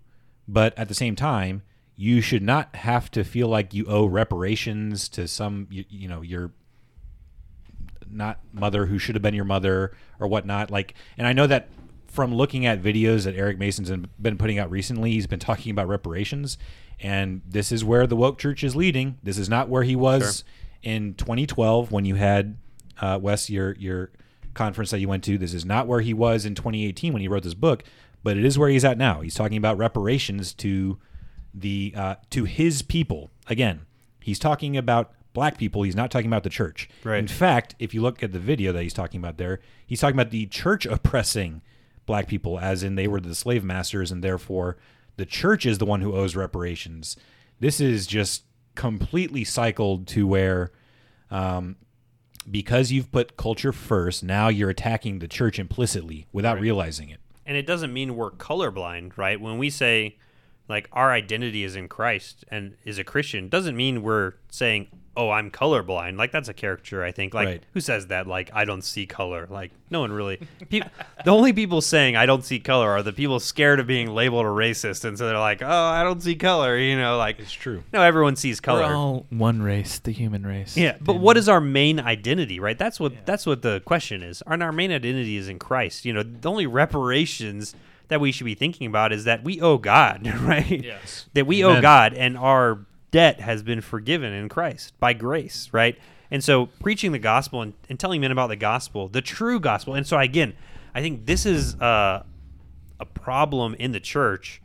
But at the same time, you should not have to feel like you owe reparations to some, you, you know, your not mother who should have been your mother or whatnot. Like, and I know that from looking at videos that Eric Mason's been putting out recently, he's been talking about reparations, and this is where the woke church is leading. This is not where he was Sure. in 2012 when you had uh, Wes your your conference that you went to. This is not where he was in 2018 when he wrote this book, but it is where he's at now. He's talking about reparations to the uh, to his people. Again, he's talking about black people. He's not talking about the church. Right. In fact, if you look at the video that he's talking about there, he's talking about the church oppressing black people, as in they were the slave masters, and therefore the church is the one who owes reparations. This is just completely cycled to where, um, because you've put culture first, now you're attacking the church implicitly without realizing it. and it doesn't mean we're colorblind, right? When we say like our identity is in Christ and is a Christian, doesn't mean we're saying, "Oh, I'm colorblind." Like that's a caricature, I think. Like Right. who says that? Like I don't see color. Like no one really. The only people saying I don't see color are the people scared of being labeled a racist, and so they're like, "Oh, I don't see color." You know, like It's true. no, everyone sees color. We're all one race, the human race. Yeah, but what is our main identity, right? That's what that's what the question is. Our, our main identity is in Christ. You know, the only reparations that we should be thinking about is that we owe God, right? Yes. That we owe God and our debt has been forgiven in Christ by grace, right? And so preaching the gospel and, and telling men about the gospel, the true gospel. And so again, I think this is uh, a problem in the church.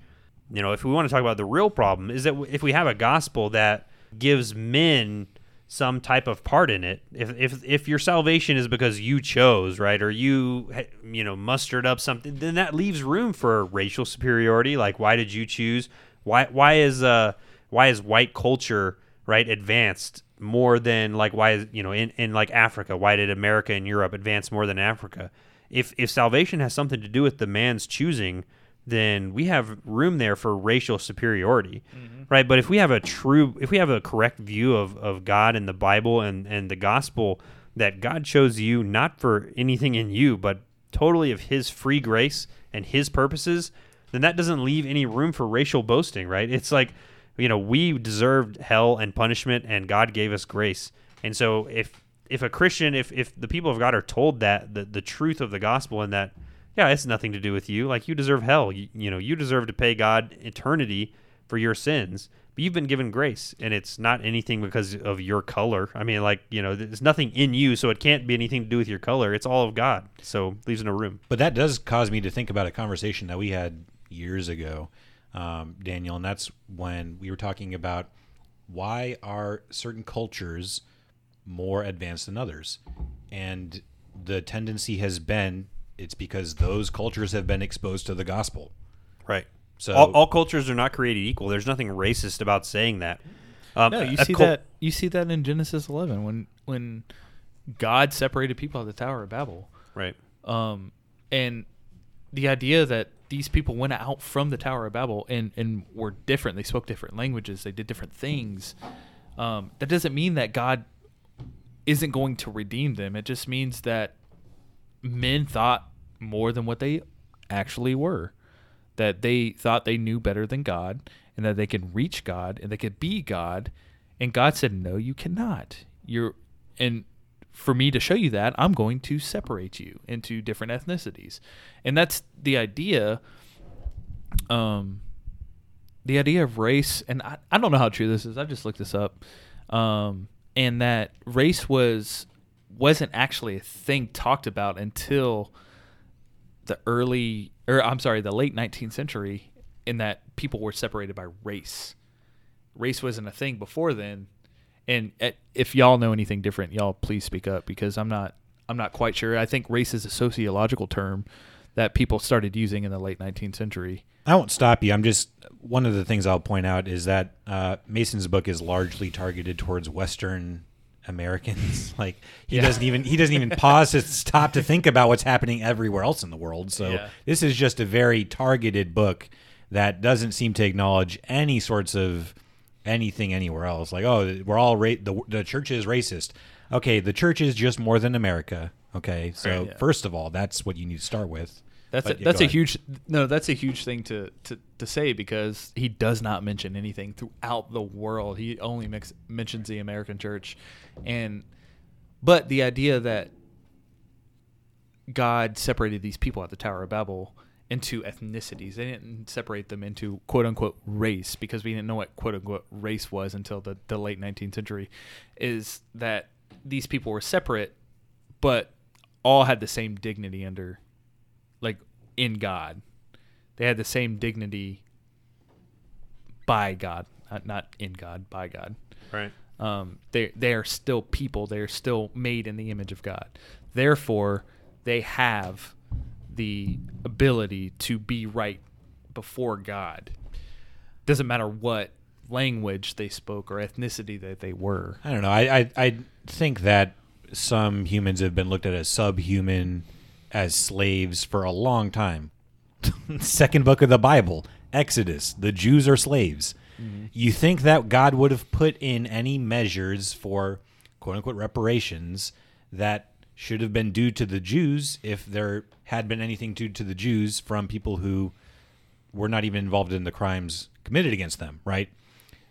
You know, if we want to talk about the real problem, is that if we have a gospel that gives men some type of part in it, if if if your salvation is because you chose, right, or you you know mustered up something, then that leaves room for racial superiority. Like, why did you choose? Why why is uh why is white culture right advanced more than like why is you know in, in like Africa? Why did America and Europe advance more than Africa? If if salvation has something to do with the man's choosing, then we have room there for racial superiority, mm-hmm. right? But if we have a true, if we have a correct view of, of God and the Bible and, and the gospel, that God chose you not for anything in you, but totally of His free grace and His purposes, then that doesn't leave any room for racial boasting, right? It's like, you know, we deserved hell and punishment, and God gave us grace. And so if if a Christian, if if the people of God are told that the the truth of the gospel and that yeah, it's nothing to do with you. Like you deserve hell. You, you know, you deserve to pay God eternity for your sins. But you've been given grace, and it's not anything because of your color. I mean, like you know, there's nothing in you, so it can't be anything to do with your color. It's all of God. So leaves no room. But that does cause me to think about a conversation that we had years ago, um, Daniel, and that's when we were talking about why are certain cultures more advanced than others, and the tendency has been it's because those cultures have been exposed to the gospel. Right. So all, all cultures are not created equal. There's nothing racist about saying that. Um, No, you see cul- that you see that in Genesis 11 when when God separated people at the Tower of Babel. Right. Um, and the idea that these people went out from the Tower of Babel and, and were different, they spoke different languages, they did different things. Um, that doesn't mean that God isn't going to redeem them. It just means that men thought more than what they actually were. That they thought they knew better than God and that they could reach God and they could be God. And God said, No, you cannot. You're and for me to show you that, I'm going to separate you into different ethnicities. And that's the idea. Um the idea of race, and I, I don't know how true this is. I just looked this up. Um, and that race was wasn't actually a thing talked about until the early or I'm sorry, the late 19th century in that people were separated by race. Race wasn't a thing before then. And uh, if y'all know anything different, y'all please speak up because I'm not I'm not quite sure. I think race is a sociological term that people started using in the late 19th century. I won't stop you. I'm just one of the things I'll point out is that uh, Mason's book is largely targeted towards Western Americans. like he Yeah. doesn't even he doesn't even pause to stop to think about what's happening everywhere else in the world. So Yeah. this is just a very targeted book that doesn't seem to acknowledge any sorts of anything anywhere else. Like oh, we're all ra- the the church is racist. Okay, the church is just more than America. Okay, so Right. first of all, that's what you need to start with. That's But, a, yeah, that's a ahead. huge no. That's a huge thing to, to, to say because he does not mention anything throughout the world. He only mix, mentions the American church, and but the idea that God separated these people at the Tower of Babel into ethnicities. They didn't separate them into quote unquote race because we didn't know what quote unquote race was until the, the late 19th century. Is that these people were separate, but all had the same dignity under, like, in God. They had the same dignity by God, not, not in God, by God Right. um, they they are still people. They are still made in the image of God. Therefore, they have the ability to be right before God. Doesn't matter what language they spoke or ethnicity that they were. I don't know. I, I I think that some humans have been looked at as subhuman, as slaves for a long time. Second book of the Bible, Exodus. The Jews are slaves. Mm-hmm. You think that God would have put in any measures for quote unquote reparations that should have been due to the Jews if there had been anything due to the Jews from people who were not even involved in the crimes committed against them, right?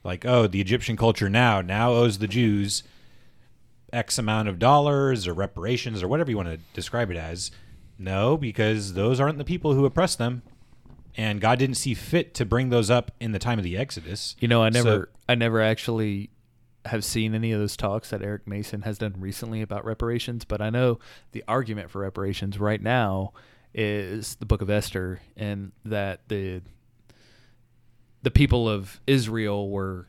Like, oh, the Egyptian culture now now owes the Jews X amount of dollars or reparations or whatever you want to describe it as. No, because those aren't the people who oppressed them. And God didn't see fit to bring those up in the time of the Exodus. You know, I So- never I never actually have seen any of those talks that Eric Mason has done recently about reparations, but I know the argument for reparations right now is the book of Esther and that the the people of Israel were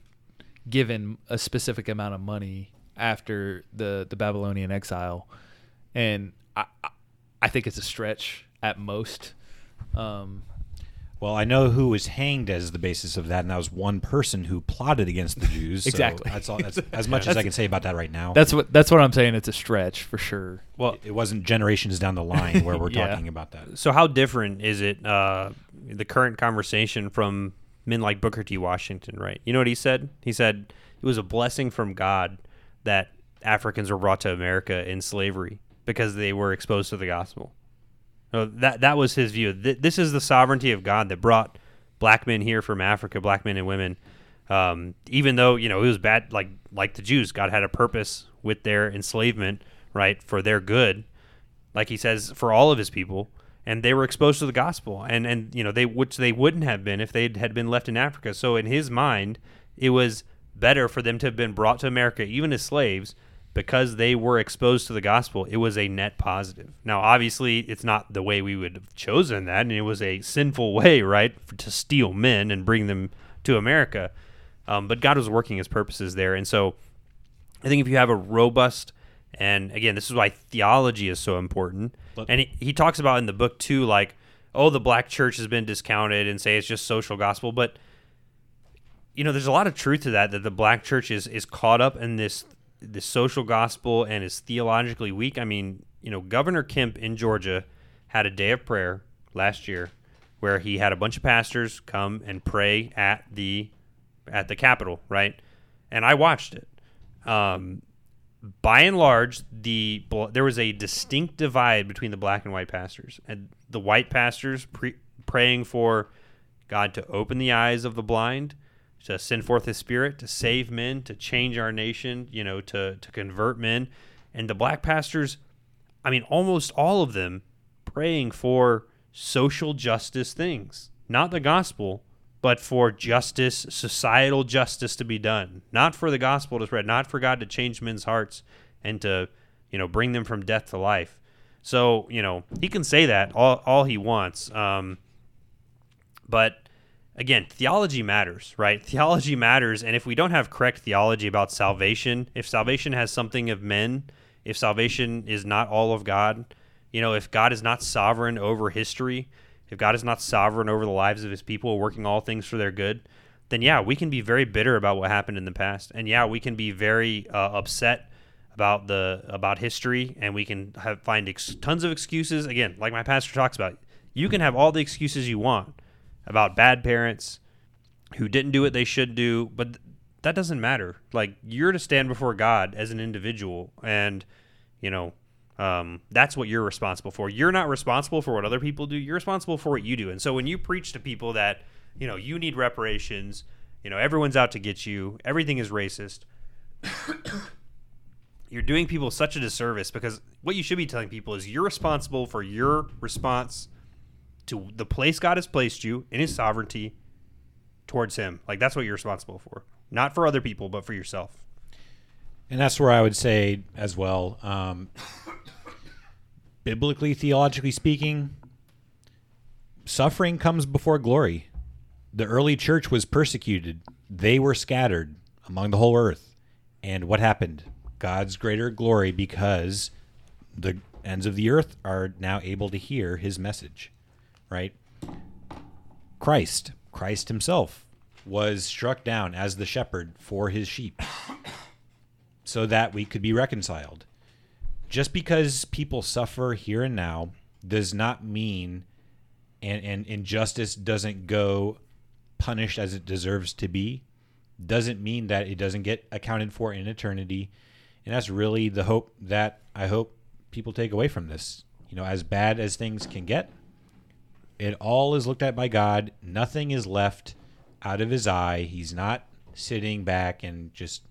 given a specific amount of money after the the Babylonian exile, and I I- think it's a stretch at most. Um, Well, I know who was hanged as the basis of that, and that was one person who plotted against the Jews. so Exactly. that's all. That's as much as I can say about that right now. that's what that's what I'm saying. It's a stretch for sure. Well, it wasn't generations down the line where we're Yeah. talking about that. so how different is it uh, the current conversation from men like Booker T. Washington? Right. You know what he said? He said it was a blessing from God that Africans were brought to America in slavery because they were exposed to the gospel. No, that that was his view. Th- this is the sovereignty of God that brought black men here from Africa, black men and women. Um, even though you know it was bad, like like the Jews, God had a purpose with their enslavement, right, for their good. Like He says, for all of His people, and they were exposed to the gospel, and and you know they which they wouldn't have been if they had been left in Africa. So in His mind, it was better for them to have been brought to America, even as slaves, because they were exposed to the gospel, it was a net positive. Now, obviously, it's not the way we would have chosen that, and it was a sinful way, right, for, to steal men and bring them to America. Um, but God was working His purposes there, and so I think if you have a robust and again, this is why theology is so important. But- and he, he talks about in the book too, like, oh, the black church has been discounted and say it's just social gospel, but you know, there's a lot of truth to that. That the black church is is caught up in this this social gospel and is theologically weak. I mean, you know, Governor Kemp in Georgia had a day of prayer last year where he had a bunch of pastors come and pray at the at the Capitol, right? And I watched it. Um, by and large, the there was a distinct divide between the black and white pastors, and the white pastors pre- praying for God to open the eyes of the blind, to send forth His Spirit, to save men, to change our nation, you know, to to convert men, and the black pastors, I mean, almost all of them praying for social justice things, not the gospel, but for justice, societal justice to be done, not for the gospel to spread, not for God to change men's hearts and to, you know, bring them from death to life. So you know he can say that all all he wants. Um, but again, theology matters, right? Theology matters, and if we don't have correct theology about salvation, if salvation has something of men, if salvation is not all of God, you know, if God is not sovereign over history, if God is not sovereign over the lives of his people, working all things for their good, then yeah, we can be very bitter about what happened in the past. And yeah, we can be very uh, upset about the about history and we can have, find ex- tons of excuses again, like my pastor talks about. You can have all the excuses you want about bad parents who didn't do what they should do, but th- that doesn't matter. Like you're to stand before God as an individual and you know, um, that's what you're responsible for. You're not responsible for what other people do. You're responsible for what you do. And so when you preach to people that, you know, you need reparations, you know, everyone's out to get you, everything is racist, you're doing people such a disservice because what you should be telling people is you're responsible for your response to the place God has placed you in his sovereignty towards him. Like that's what you're responsible for. Not for other people, but for yourself. And that's where I would say as well, um, biblically, theologically speaking, suffering comes before glory. The early church was persecuted, they were scattered among the whole earth. And what happened? God's greater glory because the ends of the earth are now able to hear his message, right? Christ, Christ himself, was struck down as the shepherd for his sheep so that we could be reconciled. Just because people suffer here and now does not mean and, and injustice doesn't go punished as it deserves to be, doesn't mean that it doesn't get accounted for in eternity. And that's really the hope that I hope people take away from this. You know, as bad as things can get, it all is looked at by God. Nothing is left out of his eye. He's not sitting back and just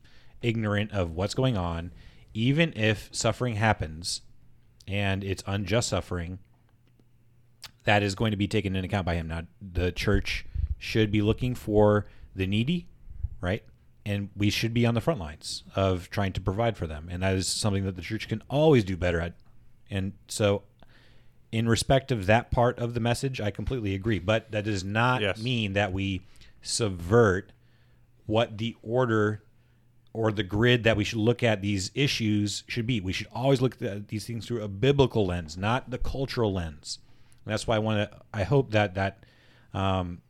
ignorant of what's going on, even if suffering happens and it's unjust suffering, that is going to be taken into account by him. Now, the church should be looking for the needy, right? And we should be on the front lines of trying to provide for them. And that is something that the church can always do better at. And so, in respect of that part of the message, I completely agree. But that does not Yes. mean that we subvert what the order or the grid that we should look at these issues should be. We should always look at these things through a biblical lens, not the cultural lens. And that's why I want to. I hope that that um,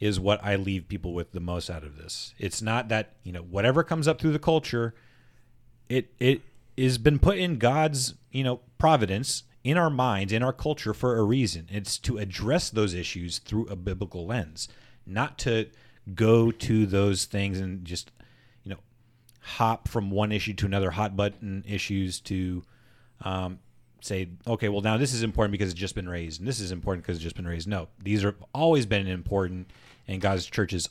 is what I leave people with the most out of this. It's not that you know whatever comes up through the culture, it it has been put in God's you know providence in our minds in our culture for a reason. It's to address those issues through a biblical lens, not to go to those things and just you know hop from one issue to another hot button issues to um, say okay well now this is important because it's just been raised and this is important because it's just been raised no these are always been important and god's church is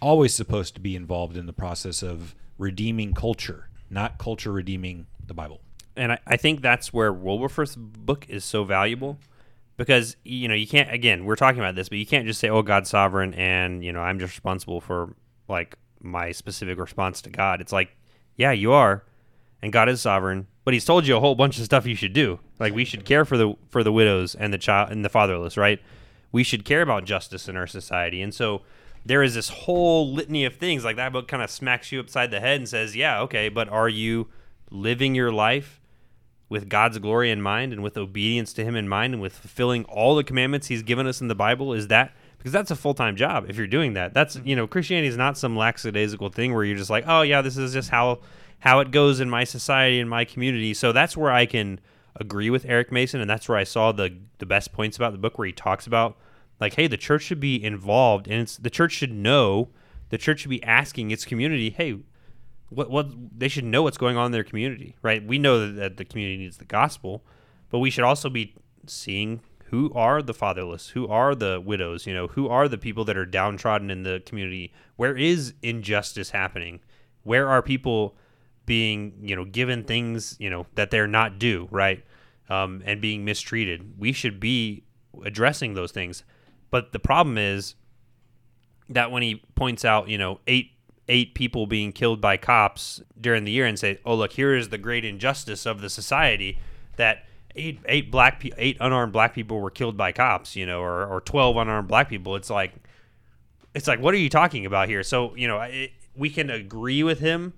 always supposed to be involved in the process of redeeming culture not culture redeeming the bible and I, I think that's where Wilberforce's book is so valuable because you know you can't again we're talking about this but you can't just say oh God's sovereign and you know I'm just responsible for like my specific response to God. It's like yeah you are and God is sovereign but he's told you a whole bunch of stuff you should do. Like we should care for the for the widows and the child and the fatherless right? We should care about justice in our society and so there is this whole litany of things like that book kind of smacks you upside the head and says yeah okay but are you living your life with God's glory in mind and with obedience to Him in mind and with fulfilling all the commandments He's given us in the Bible? Is that because that's a full time job if you're doing that? That's you know Christianity is not some lackadaisical thing where you're just like, oh yeah, this is just how how it goes in my society and my community. So that's where I can agree with Eric Mason, and that's where I saw the the best points about the book where he talks about like, hey, the church should be involved and it's the church should know, the church should be asking its community, hey, what what they should know what's going on in their community, right? We know that, the community needs the gospel, but we should also be seeing who are the fatherless, who are the widows, you know, who are the people that are downtrodden in the community. Where is injustice happening? Where are people being, you know, given things, you know, that they're not due, right? Um, and being mistreated. We should be addressing those things. But the problem is that when he points out, you know, eight eight people being killed by cops during the year and say, "Oh, look, here is the great injustice of the society that eight eight black pe- eight unarmed black people were killed by cops, you know, or or twelve unarmed black people. It's like it's like what are you talking about here? So you know, it, we can agree with him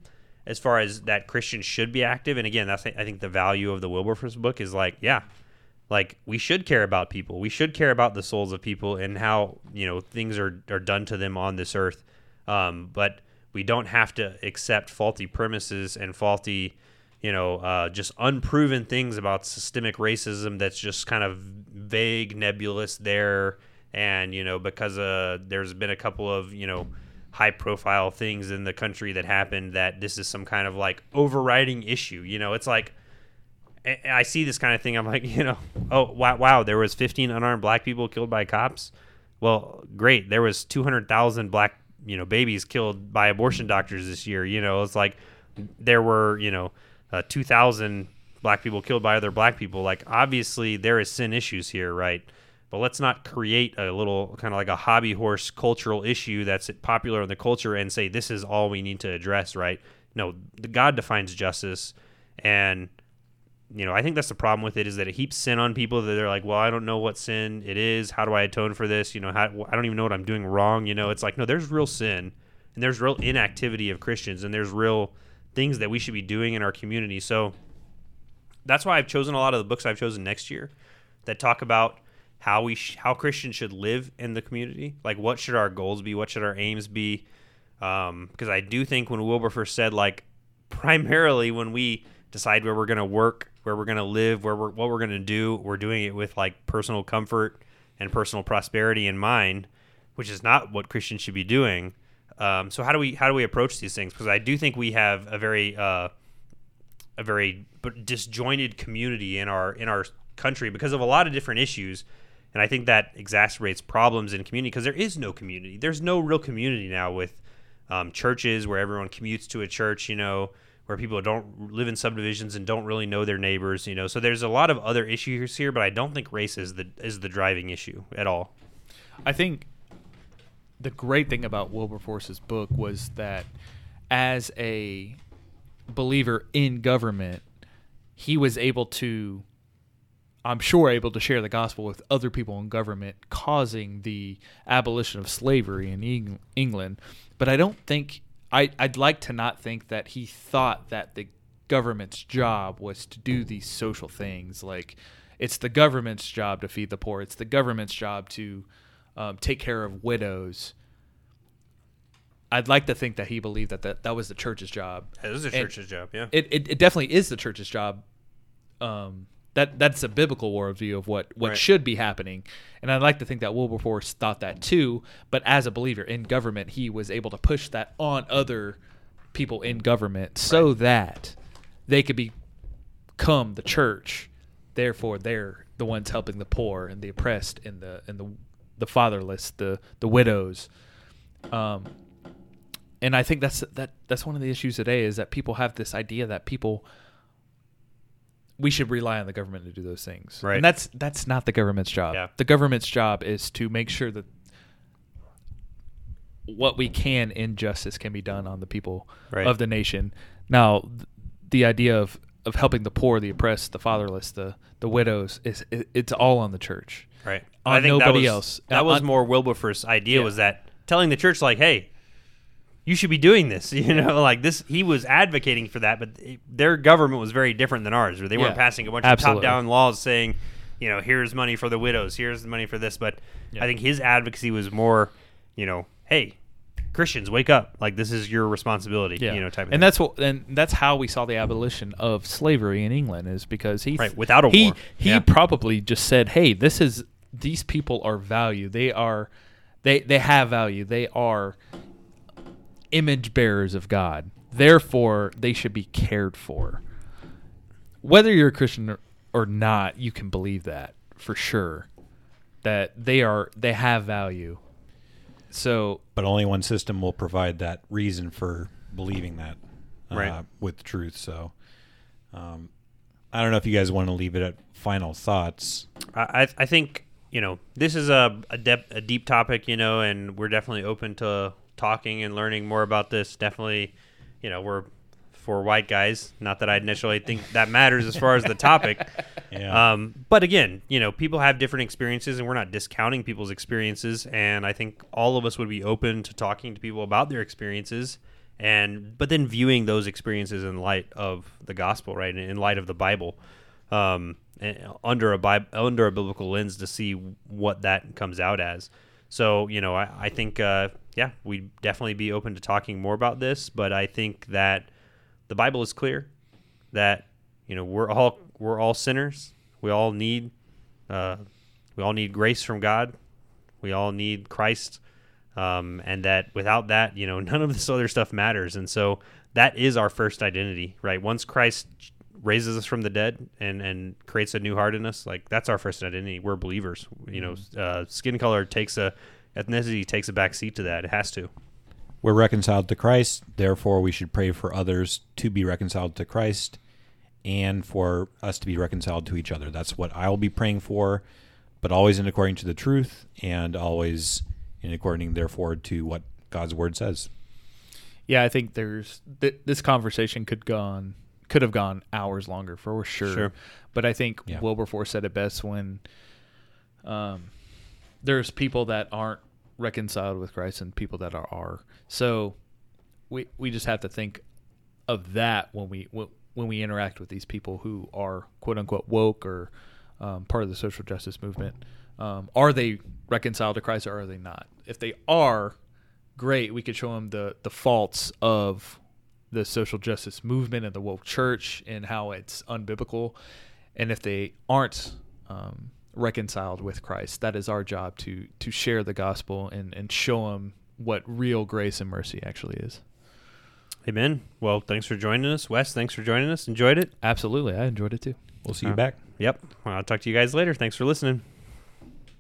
as far as that Christians should be active. And again, that's I think the value of the Wilberforce book is like, yeah, like we should care about people. We should care about the souls of people and how you know things are are done to them on this earth. Um, but we don't have to accept faulty premises and faulty, you know, uh, just unproven things about systemic racism. That's just kind of vague, nebulous there. And you know, because uh, there's been a couple of you know high profile things in the country that happened that this is some kind of like overriding issue. You know, it's like I see this kind of thing. I'm like, you know, oh wow, wow, there was 15 unarmed black people killed by cops. Well, great. There was 200,000 black, you know, babies killed by abortion doctors this year. You know, it's like there were, you know, uh, 2,000 black people killed by other black people. Like obviously there is sin issues here, right? But let's not create a little kind of like a hobby horse cultural issue that's popular in the culture and say this is all we need to address, right? No, God defines justice, and you know I think that's the problem with it is that it heaps sin on people that they're like, well, I don't know what sin it is. How do I atone for this? You know, how, I don't even know what I'm doing wrong. You know, it's like no, there's real sin, and there's real inactivity of Christians, and there's real things that we should be doing in our community. So that's why I've chosen a lot of the books I've chosen next year that talk about how we sh- how Christians should live in the community. Like what should our goals be? What should our aims be? Because um, I do think when Wilberforce said like primarily when we decide where we're going to work, where we're going to live, where we're what we're going to do, we're doing it with like personal comfort and personal prosperity in mind, which is not what Christians should be doing. Um, so how do we how do we approach these things? Because I do think we have a very uh, a very disjointed community in our in our country because of a lot of different issues and I think that exacerbates problems in community because there is no community. There's no real community now with um, churches where everyone commutes to a church, you know, where people don't live in subdivisions and don't really know their neighbors, you know. So there's a lot of other issues here, but I don't think race is the is the driving issue at all. I think the great thing about Wilberforce's book was that as a believer in government, he was able to I'm sure able to share the gospel with other people in government, causing the abolition of slavery in Eng- England. But I don't think I, I'd like to not think that he thought that the government's job was to do these social things. Like it's the government's job to feed the poor. It's the government's job to um, take care of widows. I'd like to think that he believed that that, that was the church's job. It is the And church's job, yeah. It, it, it definitely is the church's job. Um, that that's a biblical worldview of what what Right. should be happening, and I'd like to think that Wilberforce thought that too. But as a believer in government, he was able to push that on other people in government so that they could become the church. Therefore, they're the ones helping the poor and the oppressed and the and the the fatherless, the the widows. Um, and I think that's that that's one of the issues today is that people have this idea that people we should rely on the government to do those things. Right. And that's that's not the government's job. Yeah. The government's job is to make sure that what we can in justice can be done on the people Right. of the nation. Now, th- the idea of of helping the poor, the oppressed, the fatherless, the the widows is it, it's all on the church. Right. On I think that nobody was, else. That Uh, was on- more Wilberforce's idea Yeah. was that telling the church like, hey, you should be doing this. You know, like this. He was advocating for that, but their government was very different than ours. Where they weren't Yeah, passing a bunch absolutely. of top-down laws saying, you know, here's money for the widows, here's the money for this. But Yeah. I think his advocacy was more, you know, hey, Christians, wake up! Like this is your responsibility. Yeah. You know, type of and thing. that's what and that's how we saw the abolition of slavery in England is because he Right, without a he, war. He Yeah. probably just said, "Hey, this is these people are value. They are they they have value. They are image bearers of God. Therefore, they should be cared for." Whether you're a Christian or, or not, you can believe that for sure. That they are they have value. So but only one system will provide that reason for believing that uh, Right. with truth. So, um, I don't know if you guys want to leave it at final thoughts. I, I I think you know this is a a, dep- a deep topic, you know, and we're definitely open to talking and learning more about this. Definitely, you know, we're four white guys. Not that I initially think that matters as far as the topic. Yeah. Um, but again, you know, people have different experiences, and we're not discounting people's experiences. And I think all of us would be open to talking to people about their experiences, and but then viewing those experiences in light of the gospel, right? In light of the Bible, um, under a Bi- under a biblical lens to see what that comes out as. So you know, I, I think uh, yeah, we'd definitely be open to talking more about this. But I think that the Bible is clear that you know we're all we're all sinners. We all need uh, we all need grace from God. We all need Christ, um, and that without that, you know, none of this other stuff matters. And so that is our first identity, right? Once Christ raises us from the dead and and creates a new heart in us, like that's our first identity. We're believers. You know, uh, skin color takes a ethnicity takes a back seat to that. It has to. We're reconciled to Christ, therefore we should pray for others to be reconciled to Christ and for us to be reconciled to each other. That's what I will be praying for, but always in according to the truth and always in according therefore to what God's word says. Yeah, I think there's th- this conversation could gone could have gone hours longer for sure. Sure. But I think Yeah. Wilberforce said it best when um, there's people that aren't reconciled with Christ and people that are are. So we we just have to think of that when we when, we interact with these people who are quote unquote woke or um, part of the social justice movement. Um, are they reconciled to Christ or are they not? If they are, great. We could show them the the faults of the social justice movement and the woke church and how it's unbiblical. And if they aren't um, reconciled with Christ, that is our job to to share the gospel and and show them what real grace and mercy actually is. Amen. Well, thanks for joining us, Wes. Thanks for joining us. Enjoyed it. Absolutely, I enjoyed it too. We'll see you Uh, back. Yep. Well, I'll talk to you guys later. Thanks for listening.